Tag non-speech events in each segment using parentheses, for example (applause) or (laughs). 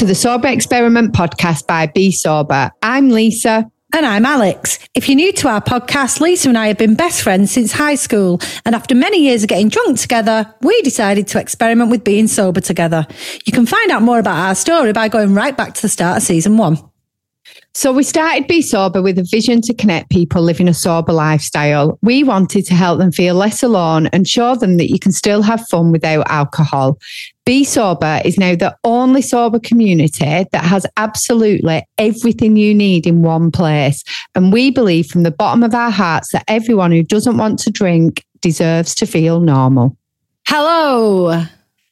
to the Sober Experiment podcast by Bee Sober. I'm Lisa. And I'm Alex. If you're new to our podcast, Lisa and I have been best friends since high school. And after many years of getting drunk together, we decided to experiment with being sober together. You can find out more about our story by going right back to the start of season one. So we started Bee Sober with a vision to connect people living a sober lifestyle. We wanted to help them feel less alone and show them that you can still have fun without alcohol. Bee Sober is now the only sober community that has absolutely everything you need in one place. And we believe from the bottom of our hearts that everyone who doesn't want to drink deserves to feel normal. Hello.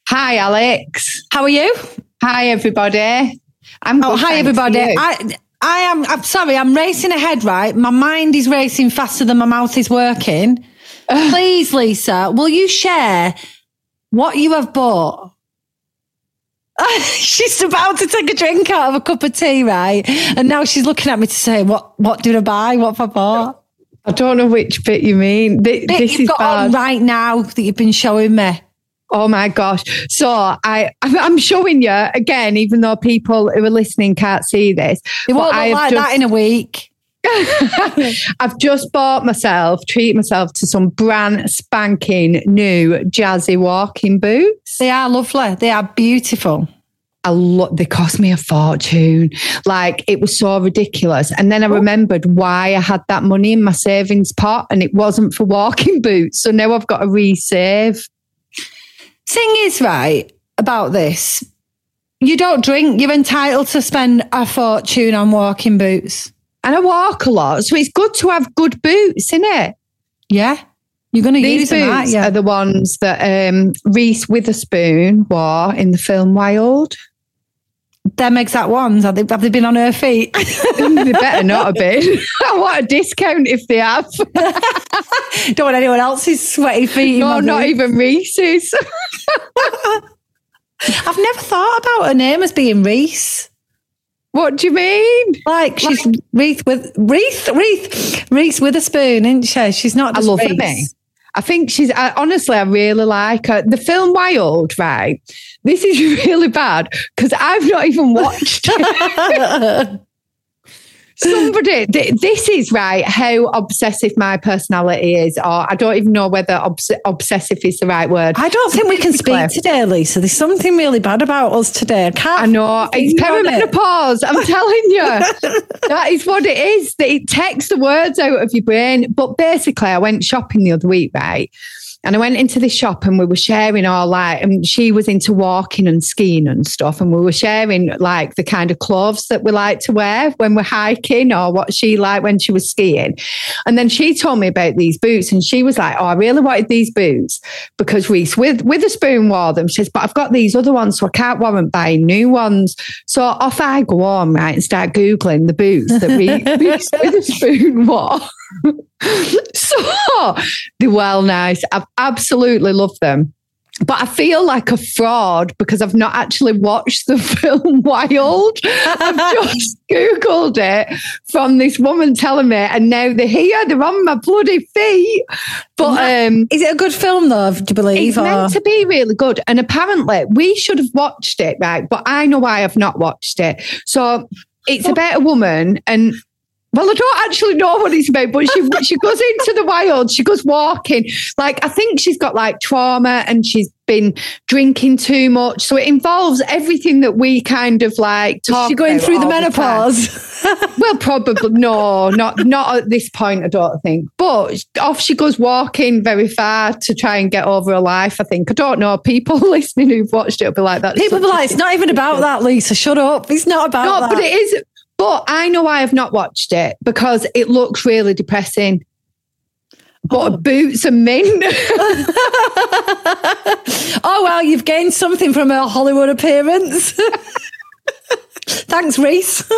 Hi, Alex. How are you? Hi, everybody. I'm oh, hi, everybody. I, I am. I'm sorry. I'm racing ahead. Right, my mind is racing faster than my mouth is working. Please, Lisa, will you share what you have bought? (laughs) she's about to take a drink out of a cup of tea, right? And now she's looking at me to say, "What? What did I buy? What have I bought?" I don't know which bit you mean. This, bit this you've is got bad. on right now that you've been showing me. Oh my gosh. So I, I'm showing you again, even though people who are listening can't see this. It won't look like just, that in a week. (laughs) I've just bought myself, treat myself to some brand spanking new jazzy walking boots. They are lovely. They are beautiful. I lo- they cost me a fortune. Like it was so ridiculous. And then I oh. remembered why I had that money in my savings pot and it wasn't for walking (laughs) boots. So now I've got to resave. Thing is, right, about this, you don't drink, you're entitled to spend a fortune on walking boots. And I walk a lot, so it's good to have good boots, isn't it? Yeah. You're going to use them, boots are the ones that um, Reese Witherspoon wore in the film Wild. Them exact ones, have they, have they been on her feet? (laughs) they better not have been. (laughs) (laughs) I want a discount if they have. Don't want anyone else's sweaty feet. No, not even Reese's. I've never thought about her name as being Reese. What do you mean? Like she's like, Reese with Reese Reese Reese Witherspoon, isn't she? She's not. I love Reese. I think she's I, honestly, I really like her. The film Wild, right? This is (laughs) really bad because I've not even watched it. (laughs) Somebody, this is right. How obsessive my personality is, or I don't even know whether obs- obsessive is the right word. I don't think we can speak today, Lisa. There's something really bad about us today. I can't. I know it's perimenopause. I'm telling you, (laughs) that is what it is. That it takes the words out of your brain. But basically, I went shopping the other week, right? And I went into the shop and we were sharing our like, and she was into walking and skiing and stuff. And we were sharing like the kind of clothes that we like to wear when we're hiking or what she liked when she was skiing. And then she told me about these boots and she was like, Oh, I really wanted these boots because Reese with, Witherspoon wore them. She says, But I've got these other ones, so I can't warrant buying new ones. So off I go on, right, and start Googling the boots that Reese (laughs) Witherspoon wore. (laughs) so they're well nice. I've absolutely loved them. But I feel like a fraud because I've not actually watched the (laughs) film Wild. I've just (laughs) Googled it from this woman telling me, and now they're here, they're on my bloody feet. But um, is it a good film though, do you believe? It's or? meant to be really good. And apparently we should have watched it, right? But I know why I've not watched it. So it's about a woman and well, I don't actually know what it's about, but she she goes into the wild. She goes walking. Like I think she's got like trauma and she's been drinking too much. So it involves everything that we kind of like talk. Is she going through the menopause? The (laughs) well, probably no, not not at this point. I don't think. But off she goes walking very far to try and get over her life. I think I don't know. People (laughs) listening who've watched it will be like that. People be like, it's not even about that, Lisa. Shut up. It's not about no, that. but it is. But I know I have not watched it because it looks really depressing. But oh. boots and mint. (laughs) (laughs) oh well, you've gained something from her Hollywood appearance. (laughs) Thanks, Reese.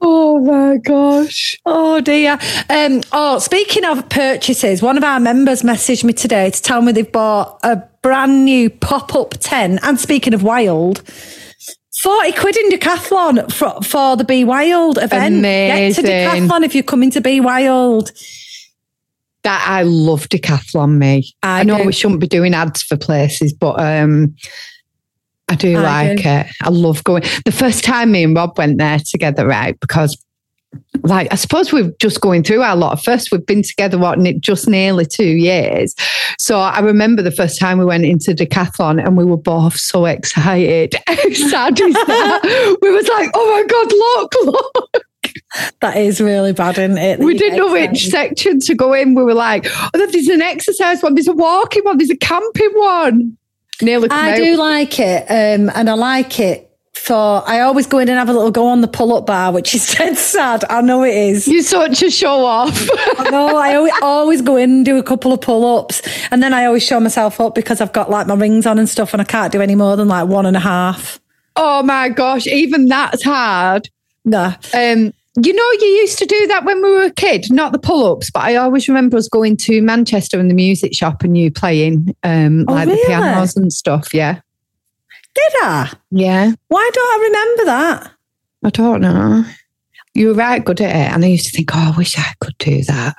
Oh my gosh. Oh dear. Um, oh, speaking of purchases, one of our members messaged me today to tell me they've bought a brand new pop up tent. And speaking of wild, 40 quid in Decathlon for, for the Be Wild event. Amazing. Get to Decathlon if you're coming to Be Wild. That I love Decathlon, me. I, I know do. we shouldn't be doing ads for places, but um, I do I like do. it. I love going. The first time me and Rob went there together, right? Because, like, I suppose we're just going through our lot. First, we've been together, what, just nearly two years. So I remember the first time we went into Decathlon and we were both so excited. How (laughs) sad is that? we was like, oh my God, look, look. That is really bad, isn't it? that We didn't know which section to go in. We were like, oh, there's an exercise one, there's a walking one, there's a camping one. Nearly I out. do like it, um, and I like it for. I always go in and have a little go on the pull-up bar, which is (laughs) dead sad. I know it is. You're such a show off. No, I (laughs) always, always go in and do a couple of pull-ups, and then I always show myself up because I've got like my rings on and stuff, and I can't do any more than like one and a half. oh my gosh, even that's hard. No, Um, you know, you used to do that when we were a kid, not the pull ups, but I always remember us going to Manchester in the music shop and you playing um, Oh, like the pianos and stuff. Yeah. Did I? Yeah. Why don't I remember that? I don't know. You were right good at it. And I used to think, oh, I wish I could do that.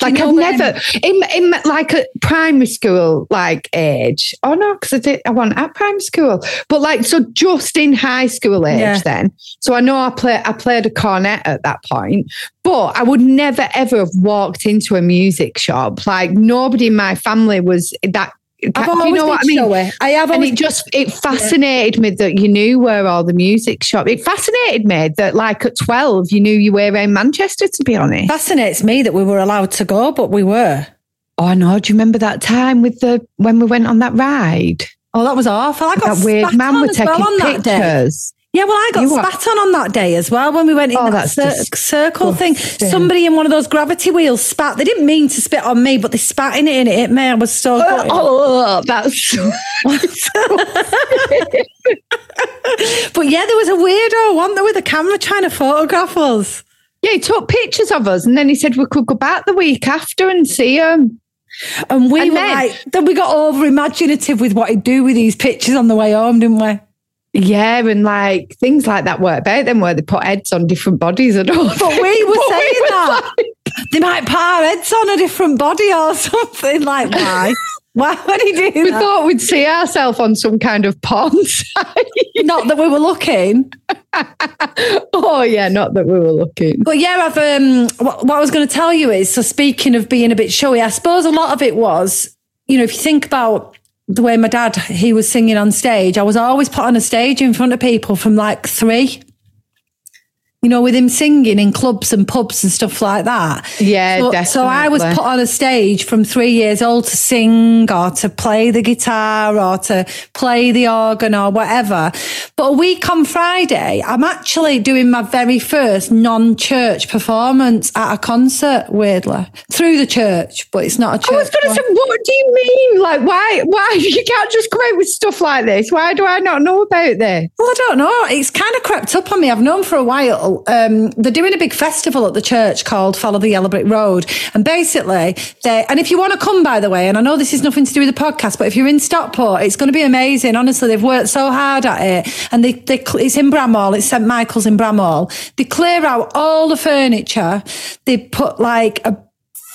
Like know I've when- never in in like a primary school like age. Oh no, because I did I went at primary school. But like so just in high school age Yeah. then. So I know I play I played a cornet at that point, but I would never ever have walked into a music shop. Like nobody in my family was that I've always you know what I mean? showy. I have And it just it fascinated me that you knew where all the music shop. It fascinated me that like at twelve you knew you were around Manchester. To be honest, fascinates me that we were allowed to go, but we were. oh no, do you remember that time with the when we went on that ride? Oh, that was awful. I got That weird man was as well taking that pictures. Yeah, well, I got You spat on on that day as well when we went in Oh, that cir- circle thing. Somebody in one of those gravity wheels spat. They didn't mean to spit on me, but they spat in it and it hit me. I was so uh, gutted. Oh, oh, that's so, (laughs) But yeah, there was a weirdo, wasn't there, with a camera trying to photograph us. yeah. He took pictures of us, and then he said we could go back the week after and see him. And we And were then- like, then we got over imaginative with what he'd do with these pictures on the way home, didn't we? Yeah, and like things like that were about them where they put heads on different bodies and all. But we were (laughs) saying that. They might put our heads on a different body or something. Like, why? why would he do We that? We thought we'd see ourselves on some kind of porn (laughs) site. Not that we were looking. (laughs) oh yeah, not that we were looking. But yeah, I've um, what, what I was going to tell you is so speaking of being a bit showy, I suppose a lot of it was, you know, if you think about the way my dad he was singing on stage, I was always put on a stage in front of people from like three. You know, with him singing in clubs and pubs and stuff like that. Yeah, so, definitely. so I was put on a stage from three years old to sing or to play the guitar or to play the organ or whatever. But a week on Friday, I'm actually doing my very first non-church performance at a concert, weirdly, through the church, but it's not a church. I was going to say, what do you mean? Like, why? Why (laughs) you can't just come out with stuff like this? Why do I not know about this? Well, I don't know. It's kind of crept up on me. I've known for a while. Um, they're doing a big festival at the church called Follow the Yellow Brick Road. And basically, they, and if you want to come, by the way, and I know this is nothing to do with the podcast, but if you're in Stockport, it's going to be amazing. Honestly, they've worked so hard at it. And they, they, it's in Bramhall. It's St. Michael's in Bramhall. They clear out all the furniture. They put like a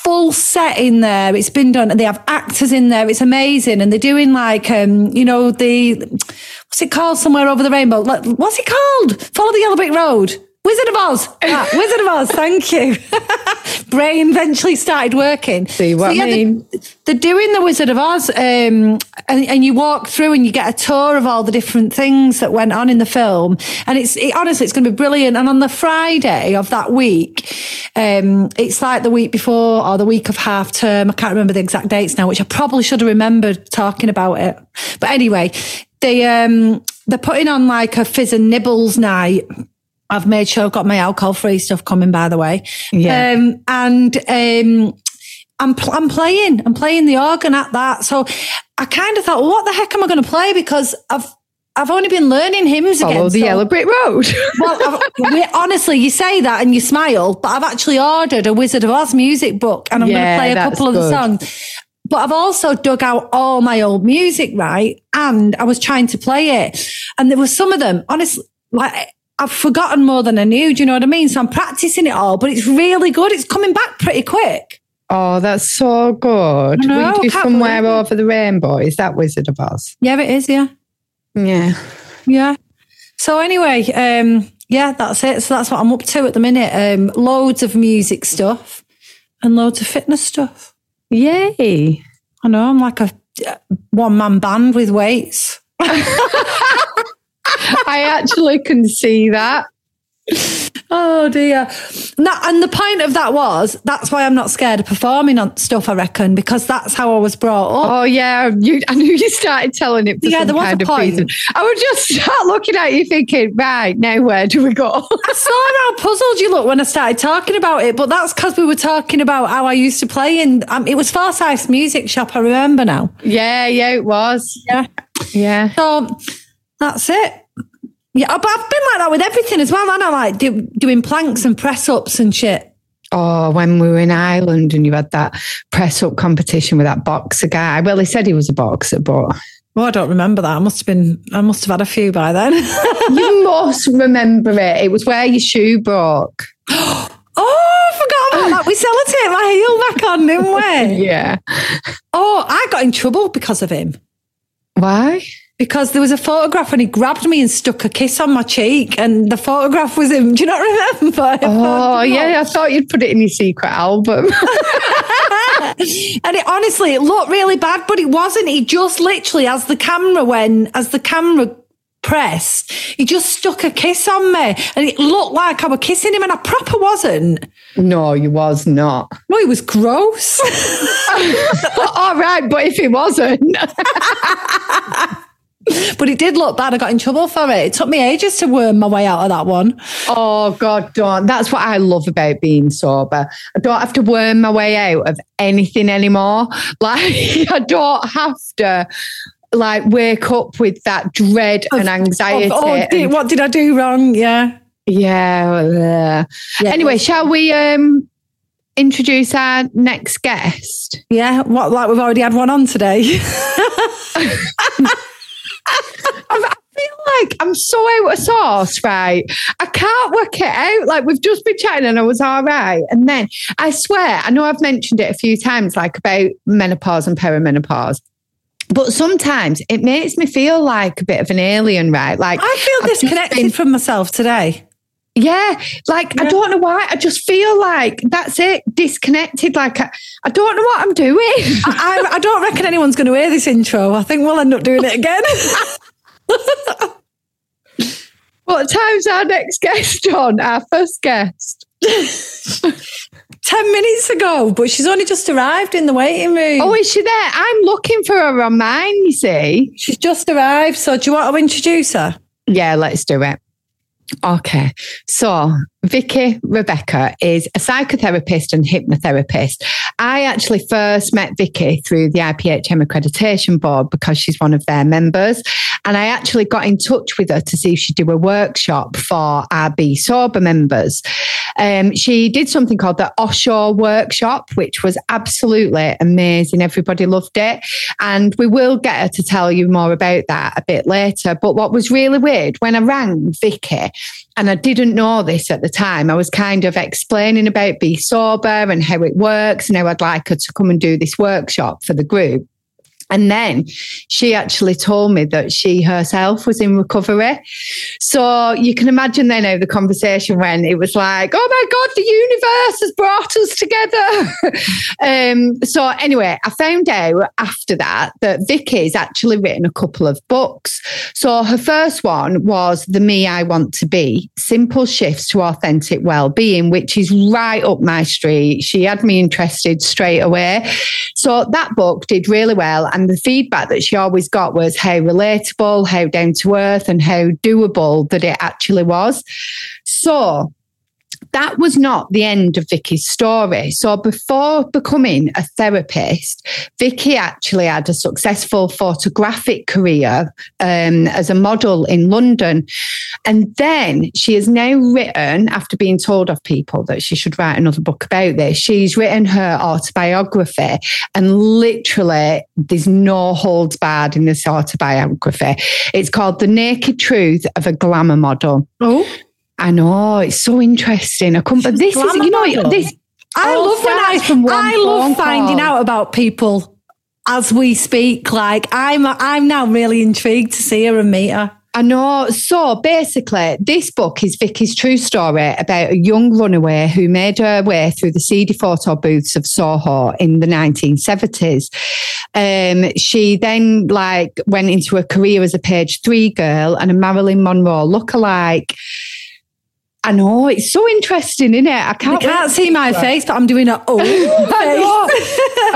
full set in there. It's been done, and they have actors in there. It's amazing, and they're doing like, um, you know, the what's it called? Somewhere over the rainbow. What's it called? Follow the Yellow Brick Road. Wizard of Oz. (laughs) Ah, Wizard of Oz. Thank you. (laughs) Brain eventually started working. See what I they're- mean? They're, doing the Wizard of Oz, um, and, and you walk through and you get a tour of all the different things that went on in the film. And it's it, honestly, it's going to be brilliant. And on the Friday of that week, um, it's like the week before or the week of half term. I can't remember the exact dates now, which I probably should have remembered talking about it. But anyway, they um, they're putting on like a fizz and nibbles night. I've made sure I've got my alcohol free stuff coming, by the way. Yeah. Um, and um, I'm pl- I'm playing. I'm playing the organ at that. So I kind of thought, well, what the heck am I going to play? Because I've I've only been learning hymns Follow again. the so- yellow brick road. (laughs) well, I've, (laughs) honestly, you say that and you smile, but I've actually ordered a Wizard of Oz music book and I'm going to play a couple of the songs. But I've also dug out all my old music, right? And I was trying to play it. And there were some of them, honestly, like I've forgotten more than I knew. Do you know what I mean? So I'm practicing it all, but it's really good. It's coming back pretty quick. oh, that's so good. I know, Will you do somewhere over the rainbow? Is that Wizard of Oz? Yeah, it is. Yeah. Yeah. Yeah. So anyway, um, yeah, that's it. So that's what I'm up to at the minute. Um, loads of music stuff and loads of fitness stuff. Yay. I know I'm like a one man band with weights. (laughs) I actually can see that. Oh dear. No, and the point of that was that's why I'm not scared of performing on stuff, I reckon, because that's how I was brought up. Oh yeah, you, I knew you started telling it Yeah, there was kind a point. reason. I would just start looking at you thinking, right, now where do we go? I saw how puzzled you looked when I started talking about it, but that's because we were talking about how I used to play in. Um, it was Forsyth's Music Shop. I remember now. yeah, yeah, it was. Yeah. Yeah. So that's it. Yeah, but I've been like that with everything as well. I like do, doing planks and press ups and shit. Oh, when we were in Ireland and you had that press up competition with that boxer guy. Well, he said he was a boxer, but Oh, I don't remember that. I must have been. I must have had a few by then. (laughs) you must remember it. It was where your shoe broke. (gasps) oh, I forgot about that. We sellotape my heel back on, didn't we? (laughs) Yeah. Oh, I got in trouble because of him. Why? Because there was a photograph and he grabbed me and stuck a kiss on my cheek, and the photograph was him. (laughs) Do you not remember? Oh, yeah. I thought you'd put it in your secret album. (laughs) (laughs) And it honestly, it looked really bad, but it wasn't. He just literally, as the camera went, as the camera pressed, he just stuck a kiss on me, and it looked like I was kissing him, and I proper wasn't. no, you was not. No, he was gross. All right, but if he wasn't, but it did look bad. I got in trouble for it. It took me ages to worm my way out of that one. oh God, don't. That's what I love about being sober. I don't have to worm my way out of anything anymore. (laughs) Like I don't have to. Like wake up with that dread and anxiety. Oh, oh, did- what did I do wrong? Yeah. yeah, uh, Yeah. Anyway, shall we um introduce our next guest? Yeah. What, like we've already had one on today. (laughs) (laughs) I feel like I'm so out of sauce, right? I can't work it out. Like we've just been chatting and I was all right. And then I swear, I know I've mentioned it a few times, like about menopause and perimenopause. But sometimes it makes me feel like a bit of an alien, right? Like I feel disconnected been- from myself today. Yeah, like I don't know why. I just feel like that's it, disconnected. Like I, I don't know what I'm doing. (laughs) I, I, I don't reckon anyone's going to hear this intro. I think we'll end up doing it again. (laughs) what time's our next guest on? Our first guest. (laughs) 10 minutes ago, but she's only just arrived in the waiting room. Oh, is she there? I'm looking for her on mine, you see. she's just arrived. So, do you want to introduce her? Yeah, let's do it. Okay. So, Vicky Rebecca is a psychotherapist and hypnotherapist. I actually first met Vicky through the IPHM accreditation board because she's one of their members. And I actually got in touch with her to see if she'd do a workshop for our Bee Sober members. Um, she did something called the Offshore Workshop, which was absolutely amazing. Everybody loved it. And we will get her to tell you more about that a bit later. But what was really weird, when I rang Vicky, and I didn't know this at the time. I was kind of explaining about Bee Sober and how it works and how I'd like her to come and do this workshop for the group. And then she actually told me that she herself was in recovery. So you can imagine then how the conversation went. It was like, oh my God, the universe has brought us together. (laughs) um, so anyway, I found out after that that Vicky's actually written a couple of books. So her first one was The Me I Want to Be Simple Shifts to Authentic Well-Being, which is right up my street. She had me interested straight away. So that book did really well. And the feedback that she always got was how relatable, how down to earth, and how doable that it actually was. So that was not the end of Vicky's story. So before becoming a therapist, Vicky actually had a successful photographic career um, as a model in London. And then she has now written, after being told of people that she should write another book about this, she's written her autobiography. And literally, there's no holds barred in this autobiography. It's called The Naked Truth of a Glamour Model. Oh, I know it's so interesting. I couldn't, but this is, you know, this. I all love when I, I love finding call. out about people as we speak. Like I'm, I'm now really intrigued to see her and meet her. I know. So basically, this book is Vicky's true story about a young runaway who made her way through the seedy photo booths of Soho in the 1970s. Um, she then like went into a career as a page three girl and a Marilyn Monroe lookalike. I know it's so interesting, isn't it? I can't, can't see my face, but I'm doing a (laughs) oh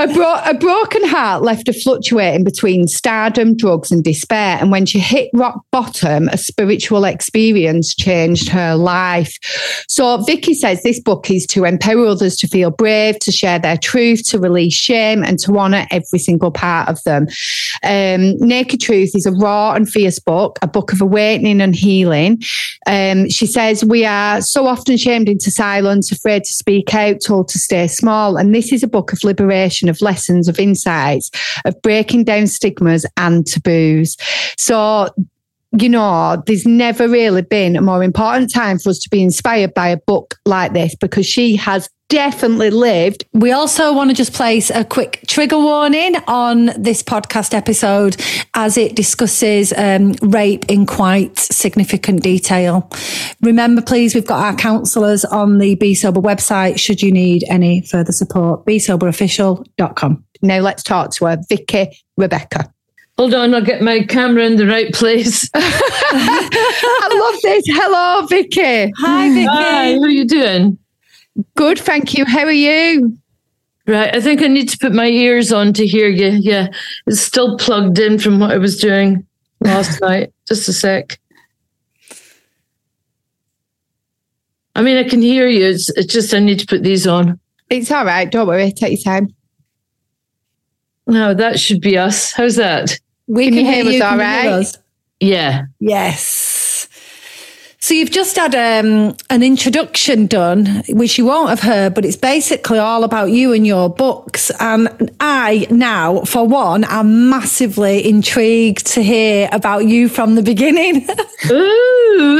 (laughs) a, bro- a broken heart left her fluctuating between stardom, drugs, and despair. And when she hit rock bottom, a spiritual experience changed her life. So Vicky says this book is to empower others to feel brave, to share their truth, to release shame, and to honour every single part of them. Um, Naked Truth is a raw and fierce book, a book of awakening and healing. Um, she says we are are so often shamed into silence, afraid to speak out, told to stay small. And this is a book of liberation, of lessons, of insights, of breaking down stigmas and taboos. So you know, there's never really been a more important time for us to be inspired by a book like this because she has definitely lived. We also want to just place a quick trigger warning on this podcast episode as it discusses um, rape in quite significant detail. Remember, please, we've got our counsellors on the Bee Sober website should you need any further support. BeSoberOfficial.com. Now let's talk to her, Vicky Rebecca. Hold on, I'll get my camera in the right place. (laughs) (laughs) I love this. Hello, Vicky. Hi, Vicky. Hi, how are you doing? Good, thank you. How are you? Right, I think I need to put my ears on to hear you. Yeah, it's still plugged in from what I was doing last (laughs) night. Just a sec. I mean, I can hear you. It's, it's just I need to put these on. It's all right. Don't worry. Take your time. No, that should be us. How's that? We can, can hear, hear you. All right. Yeah. Yes. So you've just had um, an introduction done, which you won't have heard, but it's basically all about you and your books. And I now, for one, am massively intrigued to hear about you from the beginning. (laughs) Ooh.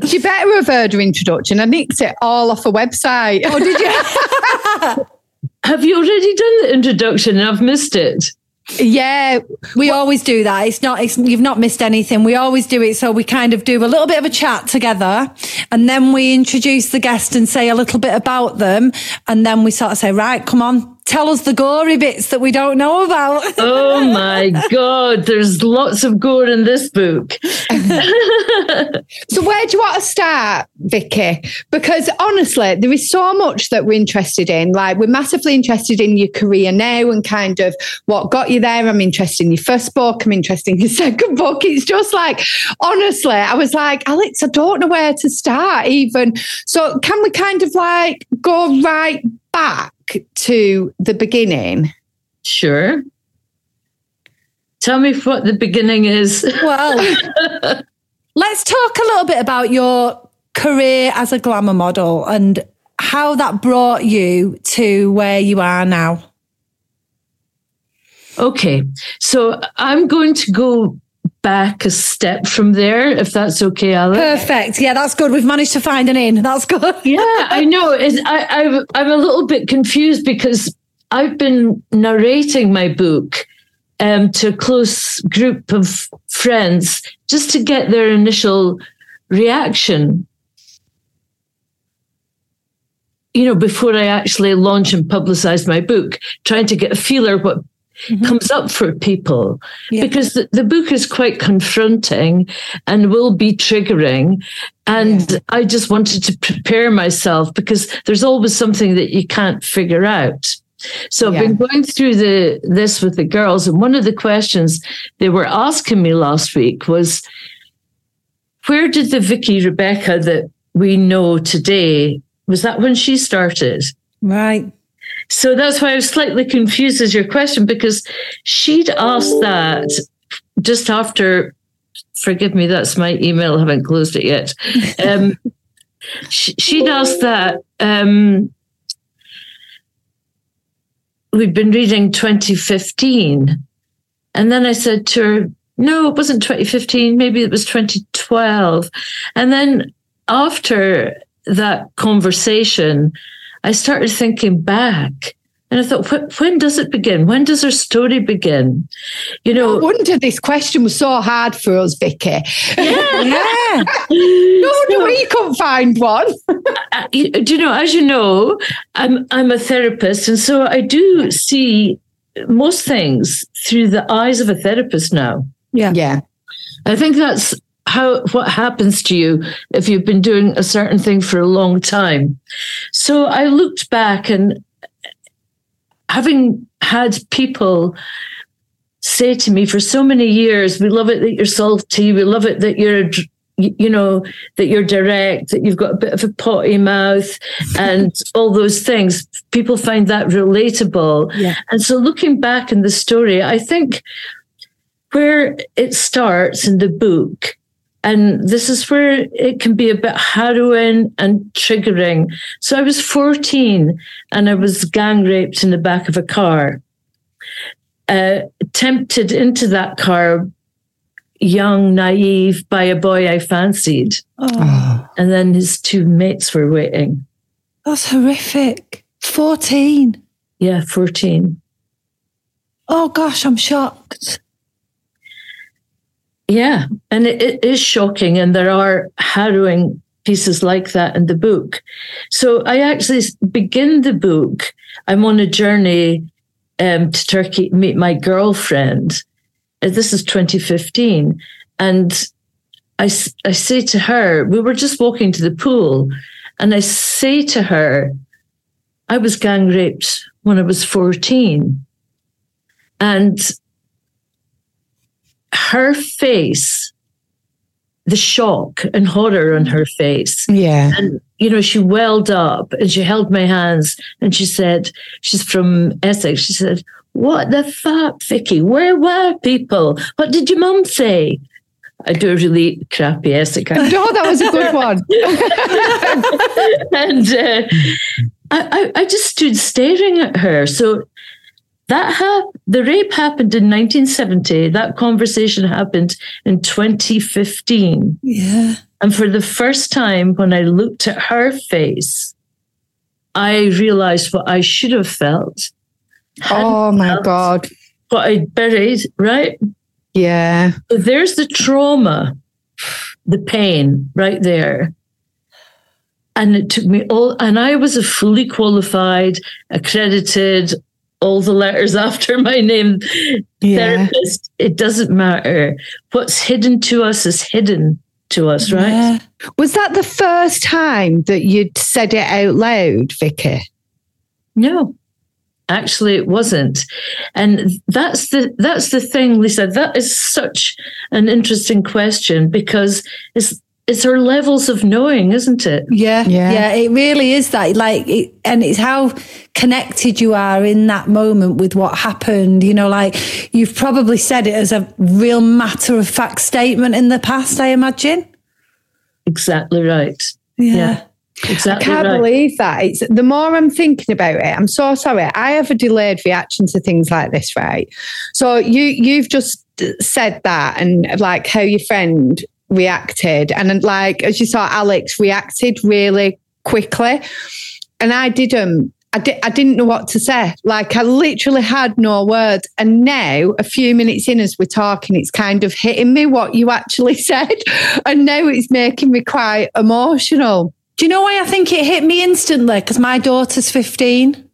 (laughs) you better have heard her introduction. I nicked it all off a website. Oh, did you? (laughs) have you already done the introduction and I've missed it? Yeah, we well, always do that. It's not, it's, you've not missed anything. We always do it. So we kind of do a little bit of a chat together and then we introduce the guest and say a little bit about them. And then we sort of say, right, come on, tell us the gory bits that we don't know about. (laughs) oh my God, there's lots of gore in this book. so, where do you want to start, Vicky? Because honestly, there is so much that we're interested in. Like, we're massively interested in your career now and kind of what got you there. I'm interested in your first book, I'm interested in your (laughs) second book. It's just like, honestly, I was like, Alex, I don't know where to start even. So, can we kind of like go right back to the beginning? Sure. Tell me what the beginning is. Well, (laughs) let's talk a little bit about your career as a glamour model and how that brought you to where you are now. Okay, so I'm going to go back a step from there, if that's okay, Alex. Perfect. Yeah, that's good. We've managed to find an in. That's good. yeah, I know. It's, I, I, I'm a little bit confused because I've been narrating my book um, to a close group of friends just to get their initial reaction. You know, before I actually launch and publicize my book, trying to get a feeler what mm-hmm. comes up for people yeah. because the, the, book is quite confronting and will be triggering. And yeah. I just wanted to prepare myself because there's always something that you can't figure out. So yeah. I've been going through the this with the girls, and one of the questions they were asking me last week was, "Where did the Vicky Rebecca that we know today was that when she started?" Right. So that's why I was slightly confused as your question because she'd asked that just after. Forgive me, that's my email. I haven't closed it yet. Um, (laughs) she'd asked that. Um, we'd been reading 2015. And then I said to her, no, it wasn't 2015. Maybe it was 2012. And then after that conversation, I started thinking back And I thought, when does it begin? When does her story begin? You know, no wonder this question was so hard for us, Vicky. Yeah, Yeah. (laughs) no wonder we couldn't find one. uh, you- do you know? As you know, I'm I'm a therapist, and so I do see most things through the eyes of a therapist now. Yeah. Yeah, I think that's how what happens to you if you've been doing a certain thing for a long time. So I looked back and having had people say to me for so many years, we love it that you're salty, we love it that you're you know that you're direct that you've got a bit of a potty mouth (laughs) and all those things people find that relatable Yeah. and so looking back in the story i think where it starts in the book and this is where it can be a bit harrowing and triggering so i was 14 and i was gang raped in the back of a car uh, tempted into that car young naive by a boy i fancied Oh, and then his two mates were waiting that's horrific. 14. yeah 14 Oh gosh, I'm shocked. Yeah, and it, it is shocking, and there are harrowing pieces like that in the book. So I actually begin the book. I'm on a journey um, to Turkey to meet my girlfriend. Uh, This is 2015, and I I say to her, we were just walking to the pool, and I say to her, I was gang raped when I was 14, and her face, the shock and horror on her face. yeah. And, you know, she welled up and she held my hands and she said, she's from Essex. She said, What the fuck, Vicky? Where were people? What did your mum say? I do a really crappy Essex. No, that was a good one. (laughs) and uh, I, I, I just stood staring at her. So that hap- the rape happened in 1970. That conversation happened in 2015. Yeah. And for the first time, when I looked at her face, I realized what I should have felt, Oh my God. what I'd buried, right? Yeah. So there's the trauma, the pain right there. And it took me all, and I was a fully qualified, accredited, all the letters (laughs) after my name Yeah. therapist. It doesn't matter. What's hidden to us is hidden to us, right? Yeah. Was that the first time that you'd said it out loud, Vicky? No, actually, it wasn't, and that's the that's the thing, Lisa. That is such an interesting question because it's it's our levels of knowing, isn't it? Yeah, Yeah. yeah, it really is that. Like, it, and it's how connected you are in that moment with what happened. You know, like you've probably said it as a real matter of fact statement in the past. I imagine. Exactly right. Yeah, I Exactly I can't right. believe that. It's the more I'm thinking about it, I'm so sorry. I have a delayed reaction to things like this, right? So you you've just said that and like how your friend reacted and like as you saw Alex reacted really quickly and I didn't I, di- I didn't know what to say. Like I literally had no words. And now, a few minutes in as we're talking, it's kind of hitting me what you actually (laughs) said. And now it's making me quite emotional. Do you know why I think it hit me instantly? Because my daughter's 15.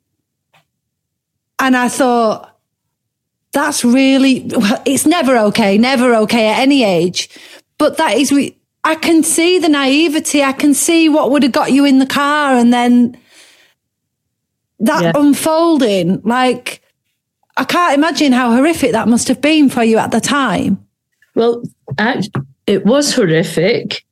And I thought, that's really, well, it's never okay, never okay at any age. But that is, re- I can see the naivety. I can see what would have got you in the car and then that Yeah. unfolding. Like, I can't imagine how horrific that must have been for you at the time. Well, it was horrific,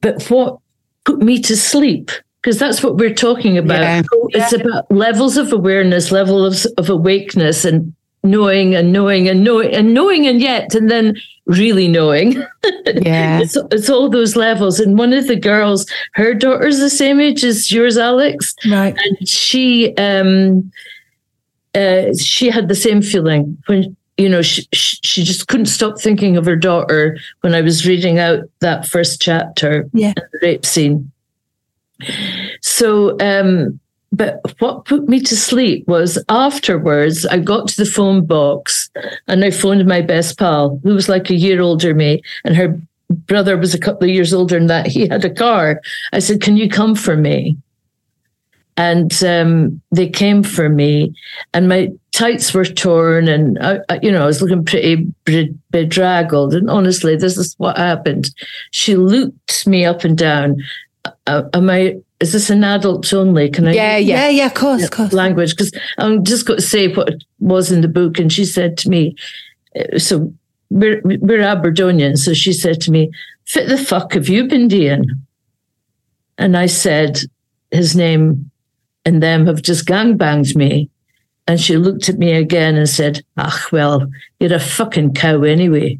but what put me to sleep? Because that's what we're talking about. Yeah. It's about levels of awareness, levels of awakeness, and knowing and knowing and knowing and knowing, and yet, and then really knowing. (laughs) Yeah. it's, it's all those levels. And one of the girls, her daughter's the same age as yours, Alex, Right. and she um uh she had the same feeling when you know she she she just couldn't stop thinking of her daughter when i was reading out that first chapter Yeah. the rape scene so um but what put me to sleep was afterwards, I got to the phone box and I phoned my best pal, who was like a year older than me, and her brother was a couple of years older than that. (laughs) He had a car. I said, Can you come for me? And um, they came for me, and my tights were torn, and I, I, you know I was looking pretty bedraggled. And honestly, this is what happened. She looked me up and down. Uh, am I is this an adult only? Can I? Yeah, yeah, yeah, yeah of course, of course. Language, because I'm just going to say what was in the book. And she said to me, uh, so we're, we're Aberdonian. So she said to me, fit the fuck have you been doing? And I said, his name and them have just gang banged me. And she looked at me again and said, ach, well, you're a fucking cow anyway.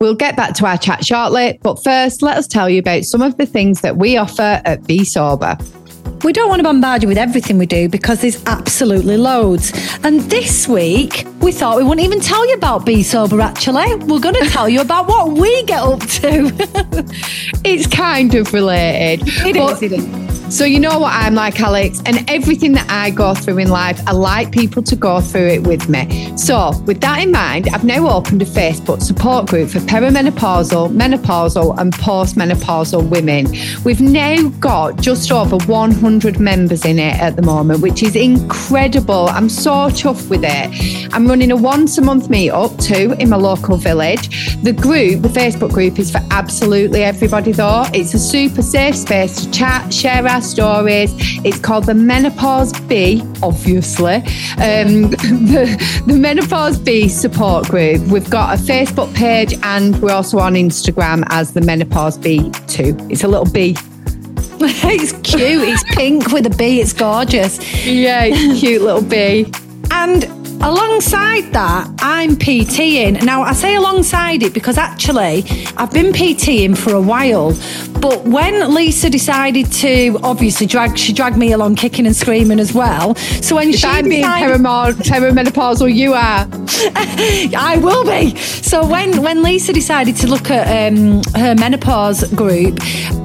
We'll get back to our chat shortly, but first, let us tell you about some of the things that we offer at Bee Sober. We don't want to bombard you with everything we do because there's absolutely loads. And this week, we thought we wouldn't even tell you about Bee Sober, actually. We're going (laughs) to tell you about what we get up to. (laughs) it's kind of related. It is, it is. So, you know what I'm like, Alex, and everything that I go through in life, I like people to go through it with me. So, with that in mind, I've now opened a Facebook support group for perimenopausal, menopausal, and postmenopausal women. We've now got just over 100 members in it at the moment, which is incredible. I'm so chuffed with it. I'm running a once a month meetup too in my local village. The group, the Facebook group, is for absolutely everybody, though. It's a super safe space to chat, share our stories. It's called the Menopause Bee, obviously. Um, (laughs) the, the Menopause Bee support group. We've got a Facebook page and we're also on Instagram as the Menopause Bee too. It's a little bee. (laughs) it's cute. It's pink with a bee. It's gorgeous. Yeah, (laughs) cute little bee. And Alongside that, I'm PTing. Now, I say alongside it because actually I've been PTing for a while. But when Lisa decided to obviously drag, she dragged me along kicking and screaming as well. So when if she I'm being perimenopausal, you are. (laughs) I will be. So when when Lisa decided to look at um, her menopause group,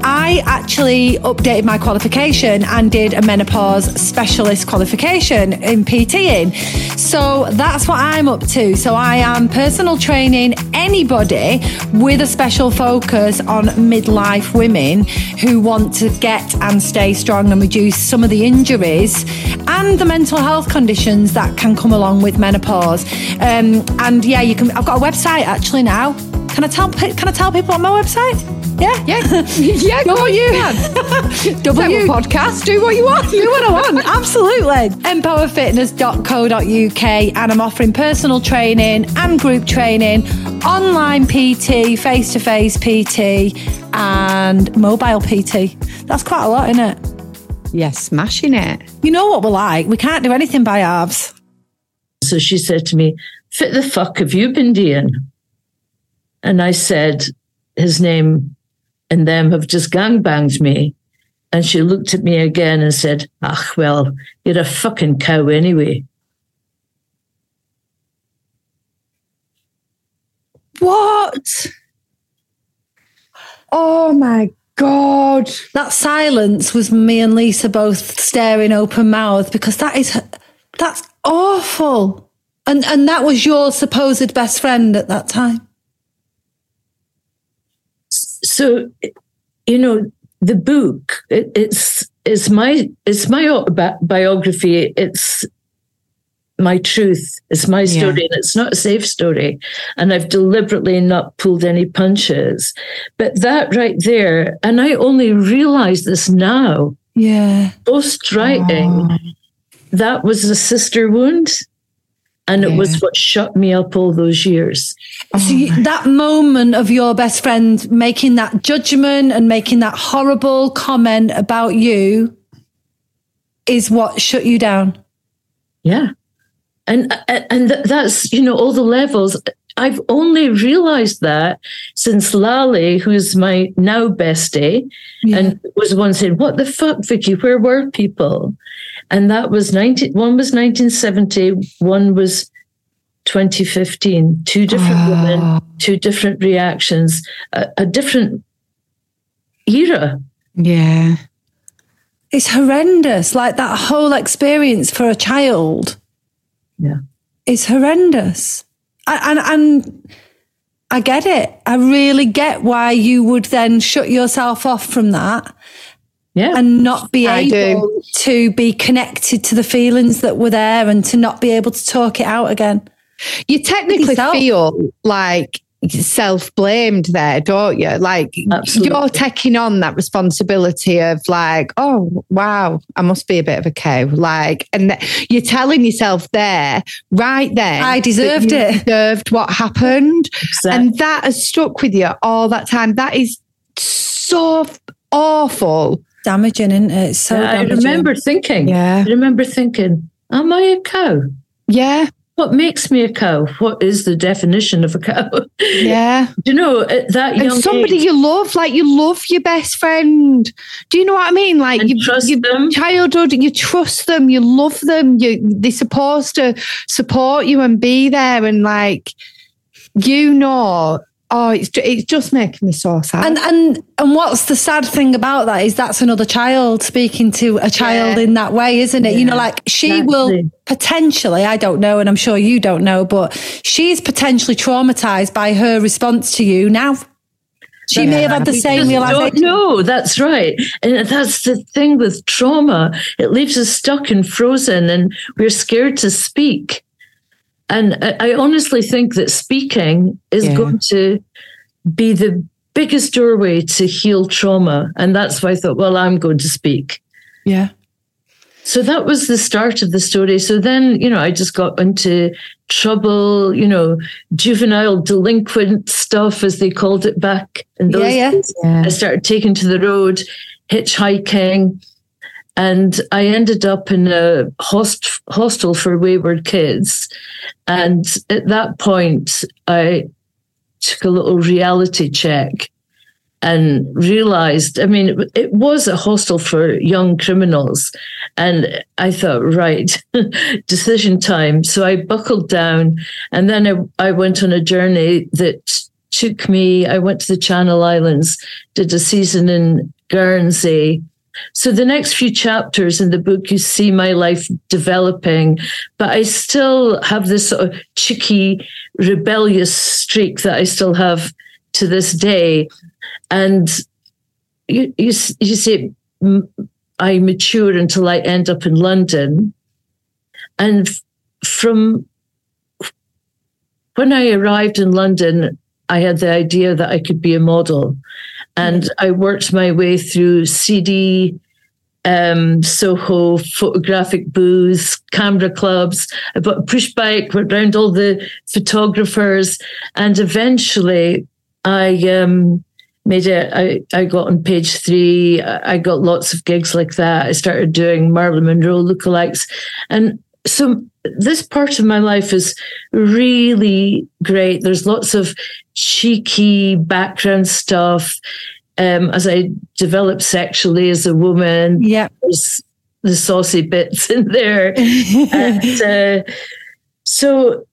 I actually updated my qualification and did a menopause specialist qualification in PTing. So that's what I'm up to. So I am personal training anybody with a special focus on midlife women who want to get and stay strong and reduce some of the injuries and the mental health conditions that can come along with menopause. Um, and yeah, you can. I've got a website actually now. Can I tell? Can I tell people on my website? Yeah, yeah, (laughs) yeah. Go on, you can. W (laughs) podcast. Do what you want. Do what I want. (laughs) Absolutely. Empowerfitness.co.uk, and I'm offering personal training and group training, online PT, face to face PT, and mobile PT. That's quite a lot, isn't it? Yes, smashing it. You know what we're like. We can't do anything by halves. So she said to me, Fit the fuck have you been doing? And I said, his name and them have just gangbanged me. And she looked at me again and said, Ach, well, you're a fucking cow anyway. What? Oh my God. That silence was me and Lisa both staring open mouthed because that is, that's awful. And, and that was your supposed best friend at that time so you know the book it, it's it's my it's my autobiography it's my truth. It's my story yeah. and it's not a safe story. And i've deliberately not pulled any punches. But that right there and i only realize this now. Yeah. Post writing that was a sister wound and it was what shut me up all those years. See, oh that moment of your best friend making that judgment and making that horrible comment about you is what shut you down. Yeah. And and that's, you know, all the levels. I've only realized that since Lally, who's my now bestie, yeah. and was the one saying, What the fuck, Vicky? Where were people? And that was 19, one was 1970, one was 2015. Two different oh. women, two different reactions, a, a different era. Yeah. It's horrendous. Like that whole experience for a child. Yeah. It's horrendous. And, and, I get it. I really get why you would then shut yourself off from that. Yeah. And not be I able do. to be connected to the feelings that were there and to not be able to talk it out again. You technically feel like self blamed there, don't you? Like Absolutely. you're taking on that responsibility of like, oh wow, I must be a bit of a cow. Like, and th- you're telling yourself there, right then, I that deserved you it. Deserved what happened, Exactly. and that has stuck with you all that time. That is so awful. Damaging, isn't it? It's so I damaging. remember thinking, Yeah, I remember thinking, am I a cow? yeah, What makes me a cow? What is the definition of a cow? yeah. (laughs) Do you know, at that young and somebody age, you love, like you love your best friend. Do you know what I mean? Like you, trust you them. childhood, you trust them, you love them. You they're supposed to support you and be there, and like you know, oh, it's ju- it's just making me so sad. And and and what's the sad thing about that is that's another child speaking to a child Yeah. in that way, isn't it? You know, like she will exactly. potentially, I don't know, and I'm sure you don't know, but she's potentially traumatized by her response to you now. She may have had the same just don't realization. know. That's right. And that's the thing with trauma. It leaves us stuck and frozen and we're scared to speak. And I, honestly think that speaking is Yeah. going to be the biggest doorway to heal trauma. And that's why I thought, well, I'm going to speak. Yeah. So that was the start of the story. So then, you know, I just got into trouble, you know, juvenile delinquent stuff, as they called it back in those Yeah, yeah. days. I started taking to the road, hitchhiking, and I ended up in a host- hostel for wayward kids. And at that point, I took a little reality check and realized i mean it, was a hostel for young criminals and i thought right (laughs) decision time so i buckled down and then I, I went on a journey that took me i went to the channel islands did a season in guernsey so the next few chapters in the book you see my life developing but i still have this sort of cheeky rebellious streak that i still have to this day. And you, you, you mm, I mature until I end up in London, and from when I arrived in London, I had the idea that I could be a model, and I worked my way through CD. Um, Soho photographic booths, camera clubs. I bought a push bike, went around all the photographers, and eventually I um, made it. I, I got on page three. I got lots of gigs like that. I started doing Marilyn Monroe lookalikes. And so this part of my life is really great. There's lots of cheeky background stuff. Um, as I develop sexually as a woman, Yeah. there's the saucy bits (laughs) in there. and uh, so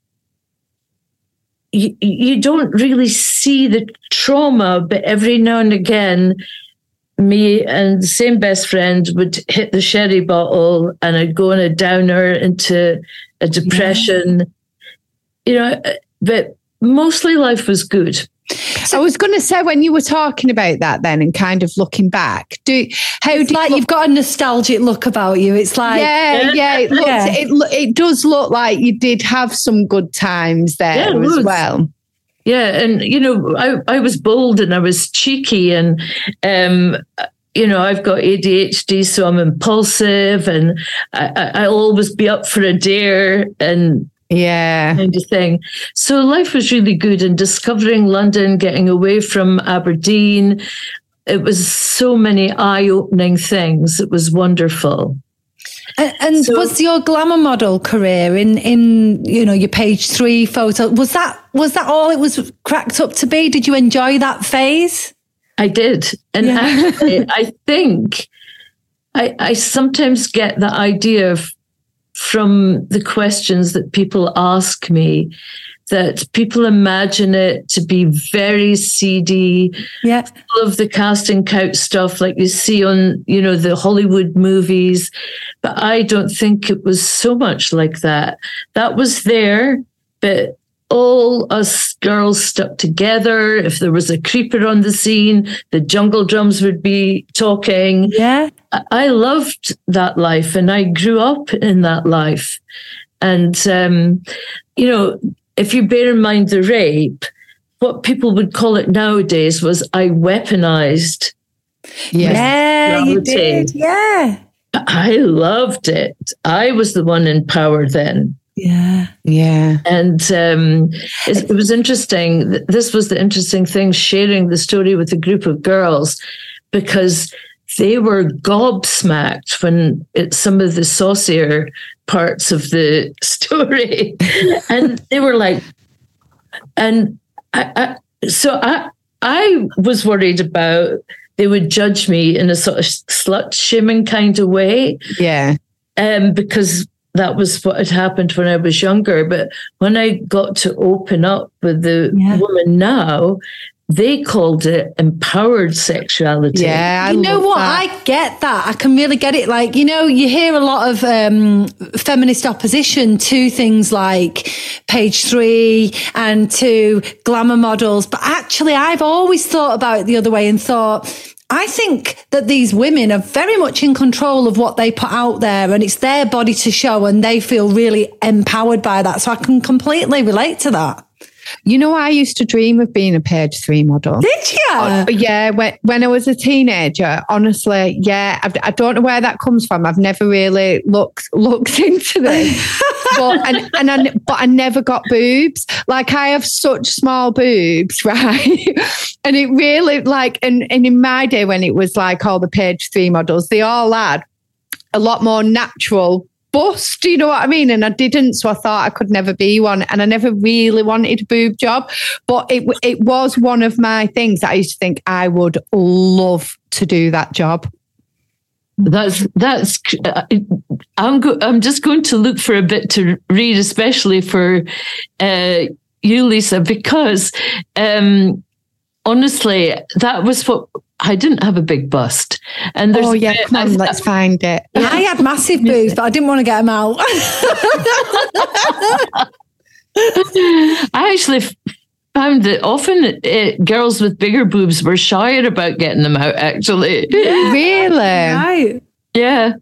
you, you don't really see the trauma, but every now and again, me and the same best friend would hit the sherry bottle and I'd go on a downer into a depression. You know, but mostly life was good. So, I was going to say when you were talking about that then and kind of looking back, do how It's do like you you've got a nostalgic look about you. It's like yeah, yeah, it looks, Yeah. it lo- it does look like you did have some good times there Yeah, as loads. well. Yeah, and you know, I I was bold and I was cheeky, and um, you know, I've got ADHD, so I'm impulsive, and I, I, I'll always be up for a dare and Yeah, kind of thing. So life was really good, and discovering London, getting away from Aberdeen, it was so many eye-opening things. It was wonderful. And, and So- was your glamour model career in in you know your page three photo was that was that all it was cracked up to be? Did you enjoy that phase? I did. And Yeah. actually, (laughs) I think I, I sometimes get the idea of, from the questions that people ask me that people imagine it to be very seedy. Yeah. All of the casting couch stuff like you see on, you know, the Hollywood movies. But I don't think it was so much like that. That was there, but all us girls stuck together. If there was a creeper on the scene, the jungle drums would be talking. Yeah. I loved that life and I grew up in that life. And, um, you know, if you bear in mind the rape, what people would call it nowadays was I weaponized. Yeah, you did. Yeah. I loved it. I was the one in power then. Yeah. Yeah. And um, it, it, was interesting. This was the interesting thing sharing the story with a group of girls because they were gobsmacked when it's some of the saucier parts of the (laughs) story. and they were like, and I, I, so I, I was worried about they would judge me in a sort of slut shaming kind of way. Yeah. Um, because that was what had happened when I was younger. But when I got to open up with the yeah. woman now, they called it empowered sexuality. Yeah, I you know what? That. I get that. I can really get it. Like, you know, you hear a lot of um, feminist opposition to things like page three and to glamour models. But actually, I've always thought about it the other way and thought, I think that these women are very much in control of what they put out there and it's their body to show and they feel really empowered by that. So I can completely relate to that. You know, I used to dream of being a page three model. Did you? Uh, yeah, when, when I was a teenager, honestly, yeah, I've, I do not know where that comes from. I've never really looked (laughs) looked into this, (laughs) but and, and I, but I never got boobs. Like I have such small boobs, (laughs) right? and it really like and and in my day when it was like all the page three models, they all had a lot more natural bust, do you know what I mean? And I didn't, so I thought I could never be one. And I never really wanted a boob job, but it it was one of my things that I used to think I would love to do that job. That's that's. Uh, I'm go, I'm just going to look for a bit to read, especially for uh, you, Lisa, because um, honestly, that was what I didn't have a big bust. And there's oh yeah, come on, let's find it. I had massive boobs, but I didn't want to get them out. (laughs) I actually found that often it, girls with bigger boobs were shyer about getting them out. Actually, (laughs) really. Right. Yeah,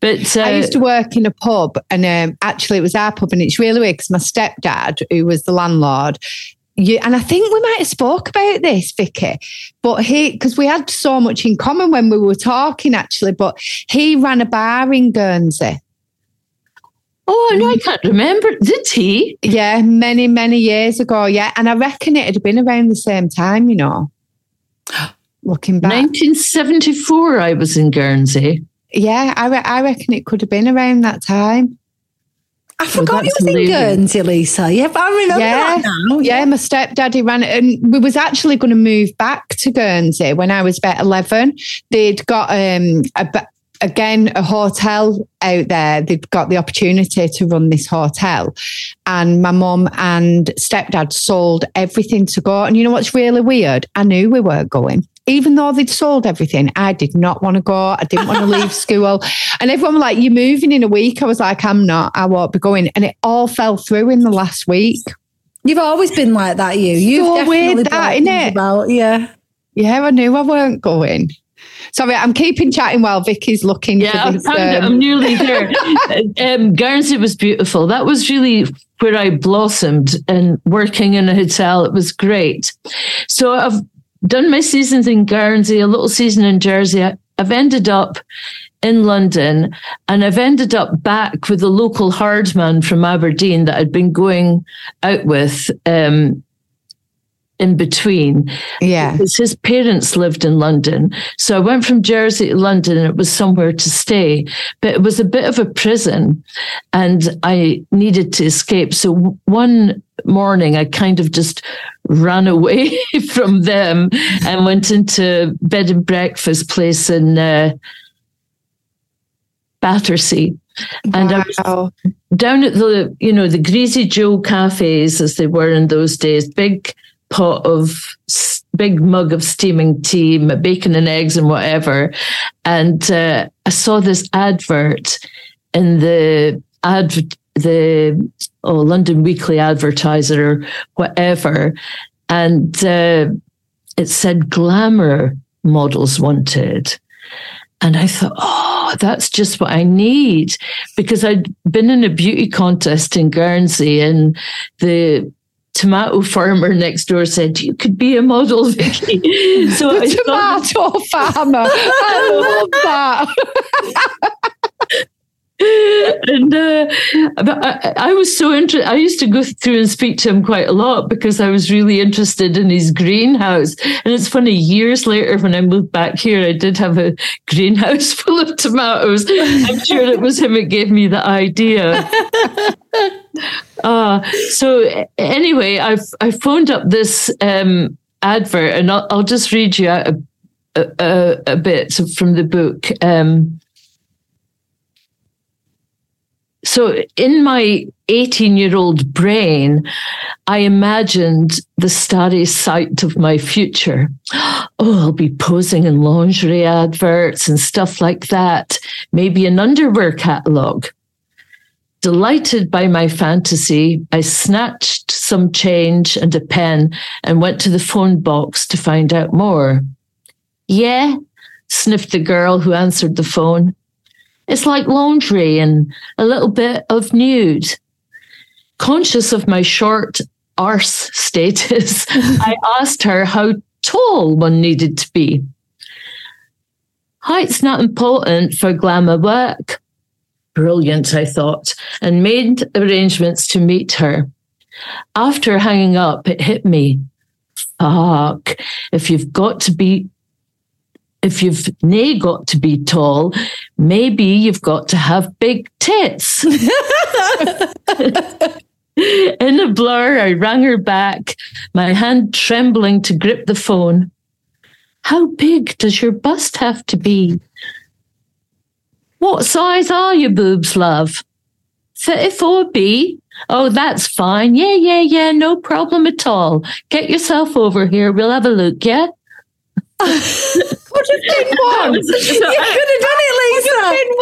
but uh, I used to work in a pub, and um, actually, it was our pub, and it's really weird because my stepdad, who was the landlord, you, and I think we might have spoke about this, Vicki, but he, because we had so much in common when we were talking actually, but he ran a bar in Guernsey. Oh, no, I can't remember. Did he? Yeah, many, many years ago. Yeah. And I reckon it had been around the same time, you know, (gasps) looking back. 1974, I was in Guernsey. Yeah, I, re- I reckon it could have been around that time. I forgot you was in Guernsey, Lisa. Yeah, I remember yeah, now. Yeah, my stepdaddy ran it. And we was actually going to move back to Guernsey when I was about 11. They'd got um, a, again a hotel out there they'd got the opportunity to run this hotel and my mum and stepdad sold everything to go and you know what's really weird i knew we weren't going even though they'd sold everything, I did not want to go. I didn't want to leave (laughs) school. And everyone was like, You're moving in a week. I was like, I'm not. I won't be going. And it all fell through in the last week. You've always been like that, you. You've so weird that, isn't it? About, yeah. Yeah, I knew I weren't going. Sorry, I'm keeping chatting while Vicki's looking. Yeah, this, I'm, um... I'm, nearly there. (laughs) um, Guernsey was beautiful. That was really where I blossomed and working in a hotel. It was great. So I've done my seasons in Guernsey, a little season in Jersey. I've ended up in London and I've ended up back with a local hardman from Aberdeen that I'd been going out with um, in between. Yeah. Because his parents lived in London. So I went from Jersey to London and it was somewhere to stay, but it was a bit of a prison and I needed to escape. So one morning I kind of just ran away (laughs) from them and went into bed and breakfast place in uh, Battersea. And I was down at the, you know, the Greasy Joe cafes as they were in those days, big pot of big mug of steaming tea, bacon and eggs and whatever. And uh, I saw this advert in the ad the oh, London Weekly Advertiser or whatever, and uh, it said glamour models wanted. And I thought, oh, that's just what I need because I'd been in a beauty contest in Guernsey and the tomato farmer next door said, You could be a model, Vicki. (laughs) So the tomato farmer. I love that. (laughs) (laughs) and uh, I, I, was so interested. I used to go through and speak to him quite a lot because I was really interested in his greenhouse. And it's funny, years later, when I moved back here, I did have a (laughs) greenhouse full of tomatoes. I'm sure it was him that gave me the idea. (laughs) uh, so anyway, I've I phoned up this um, advert, and I'll, I'll, just read you out a, a, a bit from the book. Um, so in my 18 year old brain, I imagined the starry sight of my future. (gasps) Oh, I'll be posing in lingerie adverts and stuff like that, maybe an underwear catalogue. Delighted by my fantasy, I snatched some change and a pen and went to the phone box to find out more. Yeah, sniffed the girl who answered the phone. It's like laundry and a little bit of nude. Conscious of my short arse status, (laughs) I asked her how tall one needed to be. Height's not important for glamour work. Brilliant, I thought, and made arrangements to meet her. After hanging up, it hit me. Fuck, if you've got to be if you've nae got to be tall, maybe you've got to have big tits. (laughs) In a blur, I rang her back, my hand trembling to grip the phone. How big does your bust have to be? What size are your boobs, love? 34B? Oh, that's fine. Yeah, yeah, yeah, no problem at all. Get yourself over here. We'll have a look, yeah? (laughs) (laughs) What have been one? you (laughs) could have done it, Lisa. Been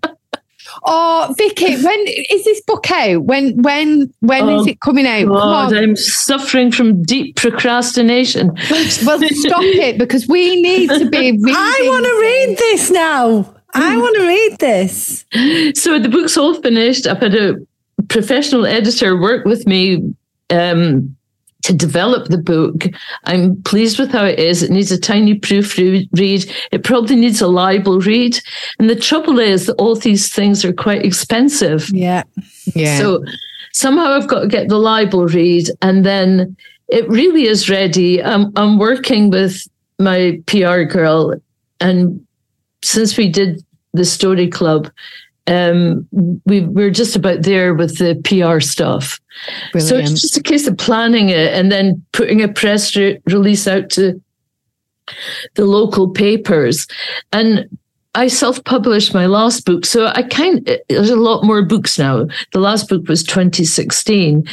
one. (laughs) oh, Vicki, when is this book out? When when when oh, is it coming out? God, I'm suffering from deep procrastination. (laughs) well, stop it because we need to be. I want to read this now. I want to read this. So the book's all finished. I've had a professional editor work with me um, to develop the book. I'm pleased with how it is. It needs a tiny proofread. Read. It probably needs a libel read. And the trouble is that all these things are quite expensive. Yeah. Yeah. So somehow I've got to get the libel read and then it really is ready. I'm, I'm working with my PR girl and since we did the story club, um, we we're just about there with the PR stuff. Brilliant. So it's just a case of planning it and then putting a press re- release out to the local papers. And I self-published my last book, so I kind there's a lot more books now. The last book was 2016,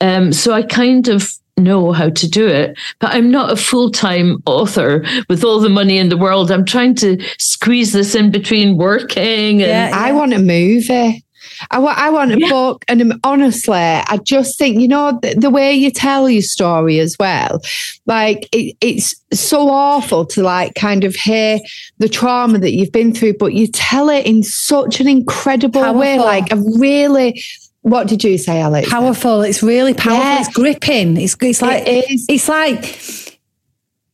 um, so I kind of know how to do it. But I'm not a full time author with all the money in the world. I'm trying to squeeze this in between working. And yeah, I want a movie. I, want, I want a yeah. book. And honestly, I just think, you know, the, the way you tell your story as well, like it, it's so awful to like kind of hear the trauma that you've been through, but you tell it in such an incredible Powerful. way. Like a really what did you say, Alex? Powerful. It's really powerful. Yeah. It's gripping. It's it's like it is. it's like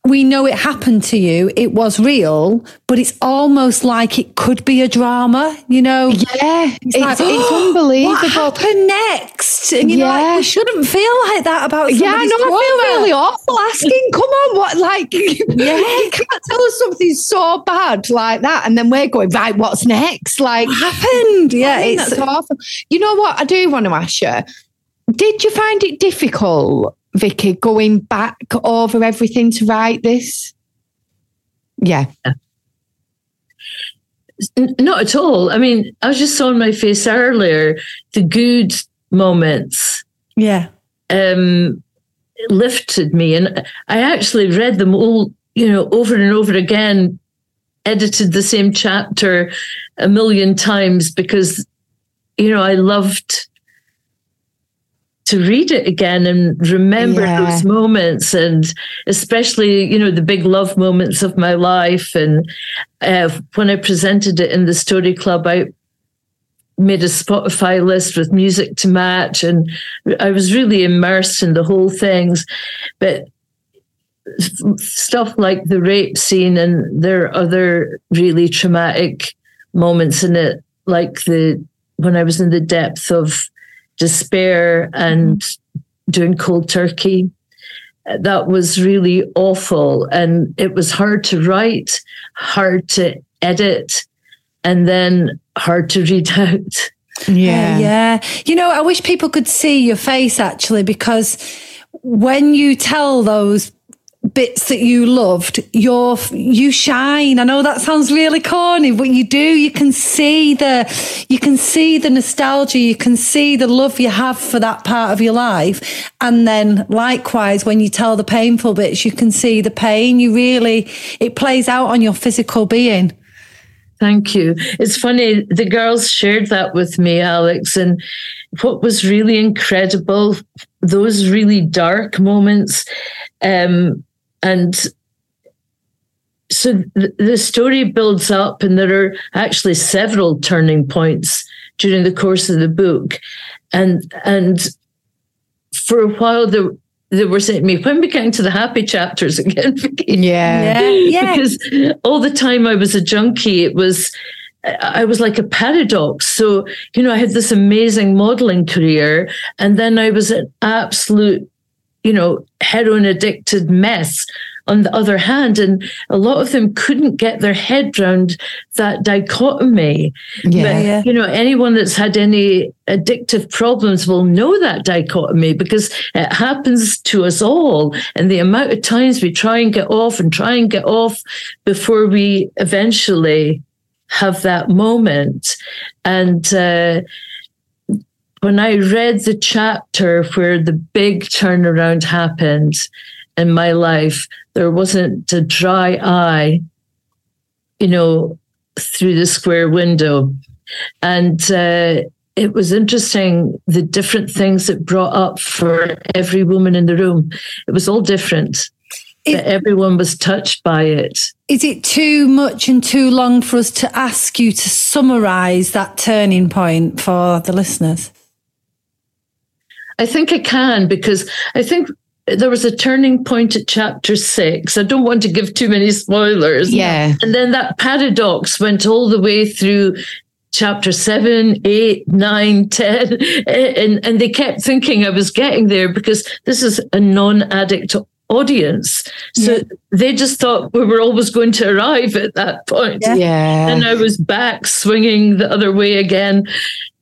we know it happened to you. It was real, but it's almost like it could be a drama, you know? Yeah. It's, like, it's (gasps) unbelievable. What happened next? And you yeah. know, like, we shouldn't feel like that about Yeah, I know. I feel really awful asking, come on, what, like, (laughs) yeah. you (laughs) can't tell us something so bad like that. And then we're going, right, what's next? Like, what happened? Yeah, it's awful. You know what? I do want to ask you, did you find it difficult Vicki, going back over everything to write this? Yeah. Not at all. I mean, I just saw on my face earlier the good moments. Yeah. Um, lifted me, and I actually read them all, you know, over and over again. Edited the same chapter a million times because, you know, I loved to read it again and remember yeah. those moments and especially you know the big love moments of my life and uh, when i presented it in the story club i made a spotify list with music to match and i was really immersed in the whole things but stuff like the rape scene and there are other really traumatic moments in it like the when i was in the depth of despair and doing cold turkey. That was really awful. And it was hard to write, hard to edit, and then hard to (laughs) read out. Yeah. Uh, yeah. You know, I wish people could see your face actually, because when you tell those bits that you loved, you're, you shine. I know that sounds really corny, but you do. You can see the, you can see the nostalgia. You can see the love you have for that part of your life. And then likewise, when you tell the painful bits, you can see the pain. You really, it plays out on your physical being. Thank you. It's funny, the girls shared that with me, Alex. And what was really incredible, those really dark moments, um, and so the story builds up, and there are actually several turning points during the course of the book, and and for a while there they were saying to me, when we getting to the happy chapters (laughs) again? yeah. yeah. (laughs) yeah. because all the time I was a junkie, it was I was like a paradox. So, you know, I had this amazing modeling career, and then I was an absolute you know, heroin addicted mess on the other hand. And a lot of them couldn't get their head around that dichotomy. Yeah, but, yeah. you know, anyone that's had any addictive problems will know that dichotomy because it happens to us all. And the amount of times we try and get off and try and get off before we eventually have that moment. And, uh, when I read the chapter where the big turnaround happened in my life, there wasn't a dry eye, you know, through the square window. And uh, it was interesting the different things it brought up for every woman in the room. It was all different. It, everyone was touched by it. Is it too much and too long for us to ask you to summarize that turning point for the listeners? I think I can because I think there was a turning point at chapter six. I don't want to give too many spoilers. Yeah. And then that paradox went all the way through chapter seven, eight, nine, (laughs) ten. And, and they kept thinking I was getting there because this is a non addict audience. So yeah. they just thought we were always going to arrive at that point. Yeah. And I was back swinging the other way again.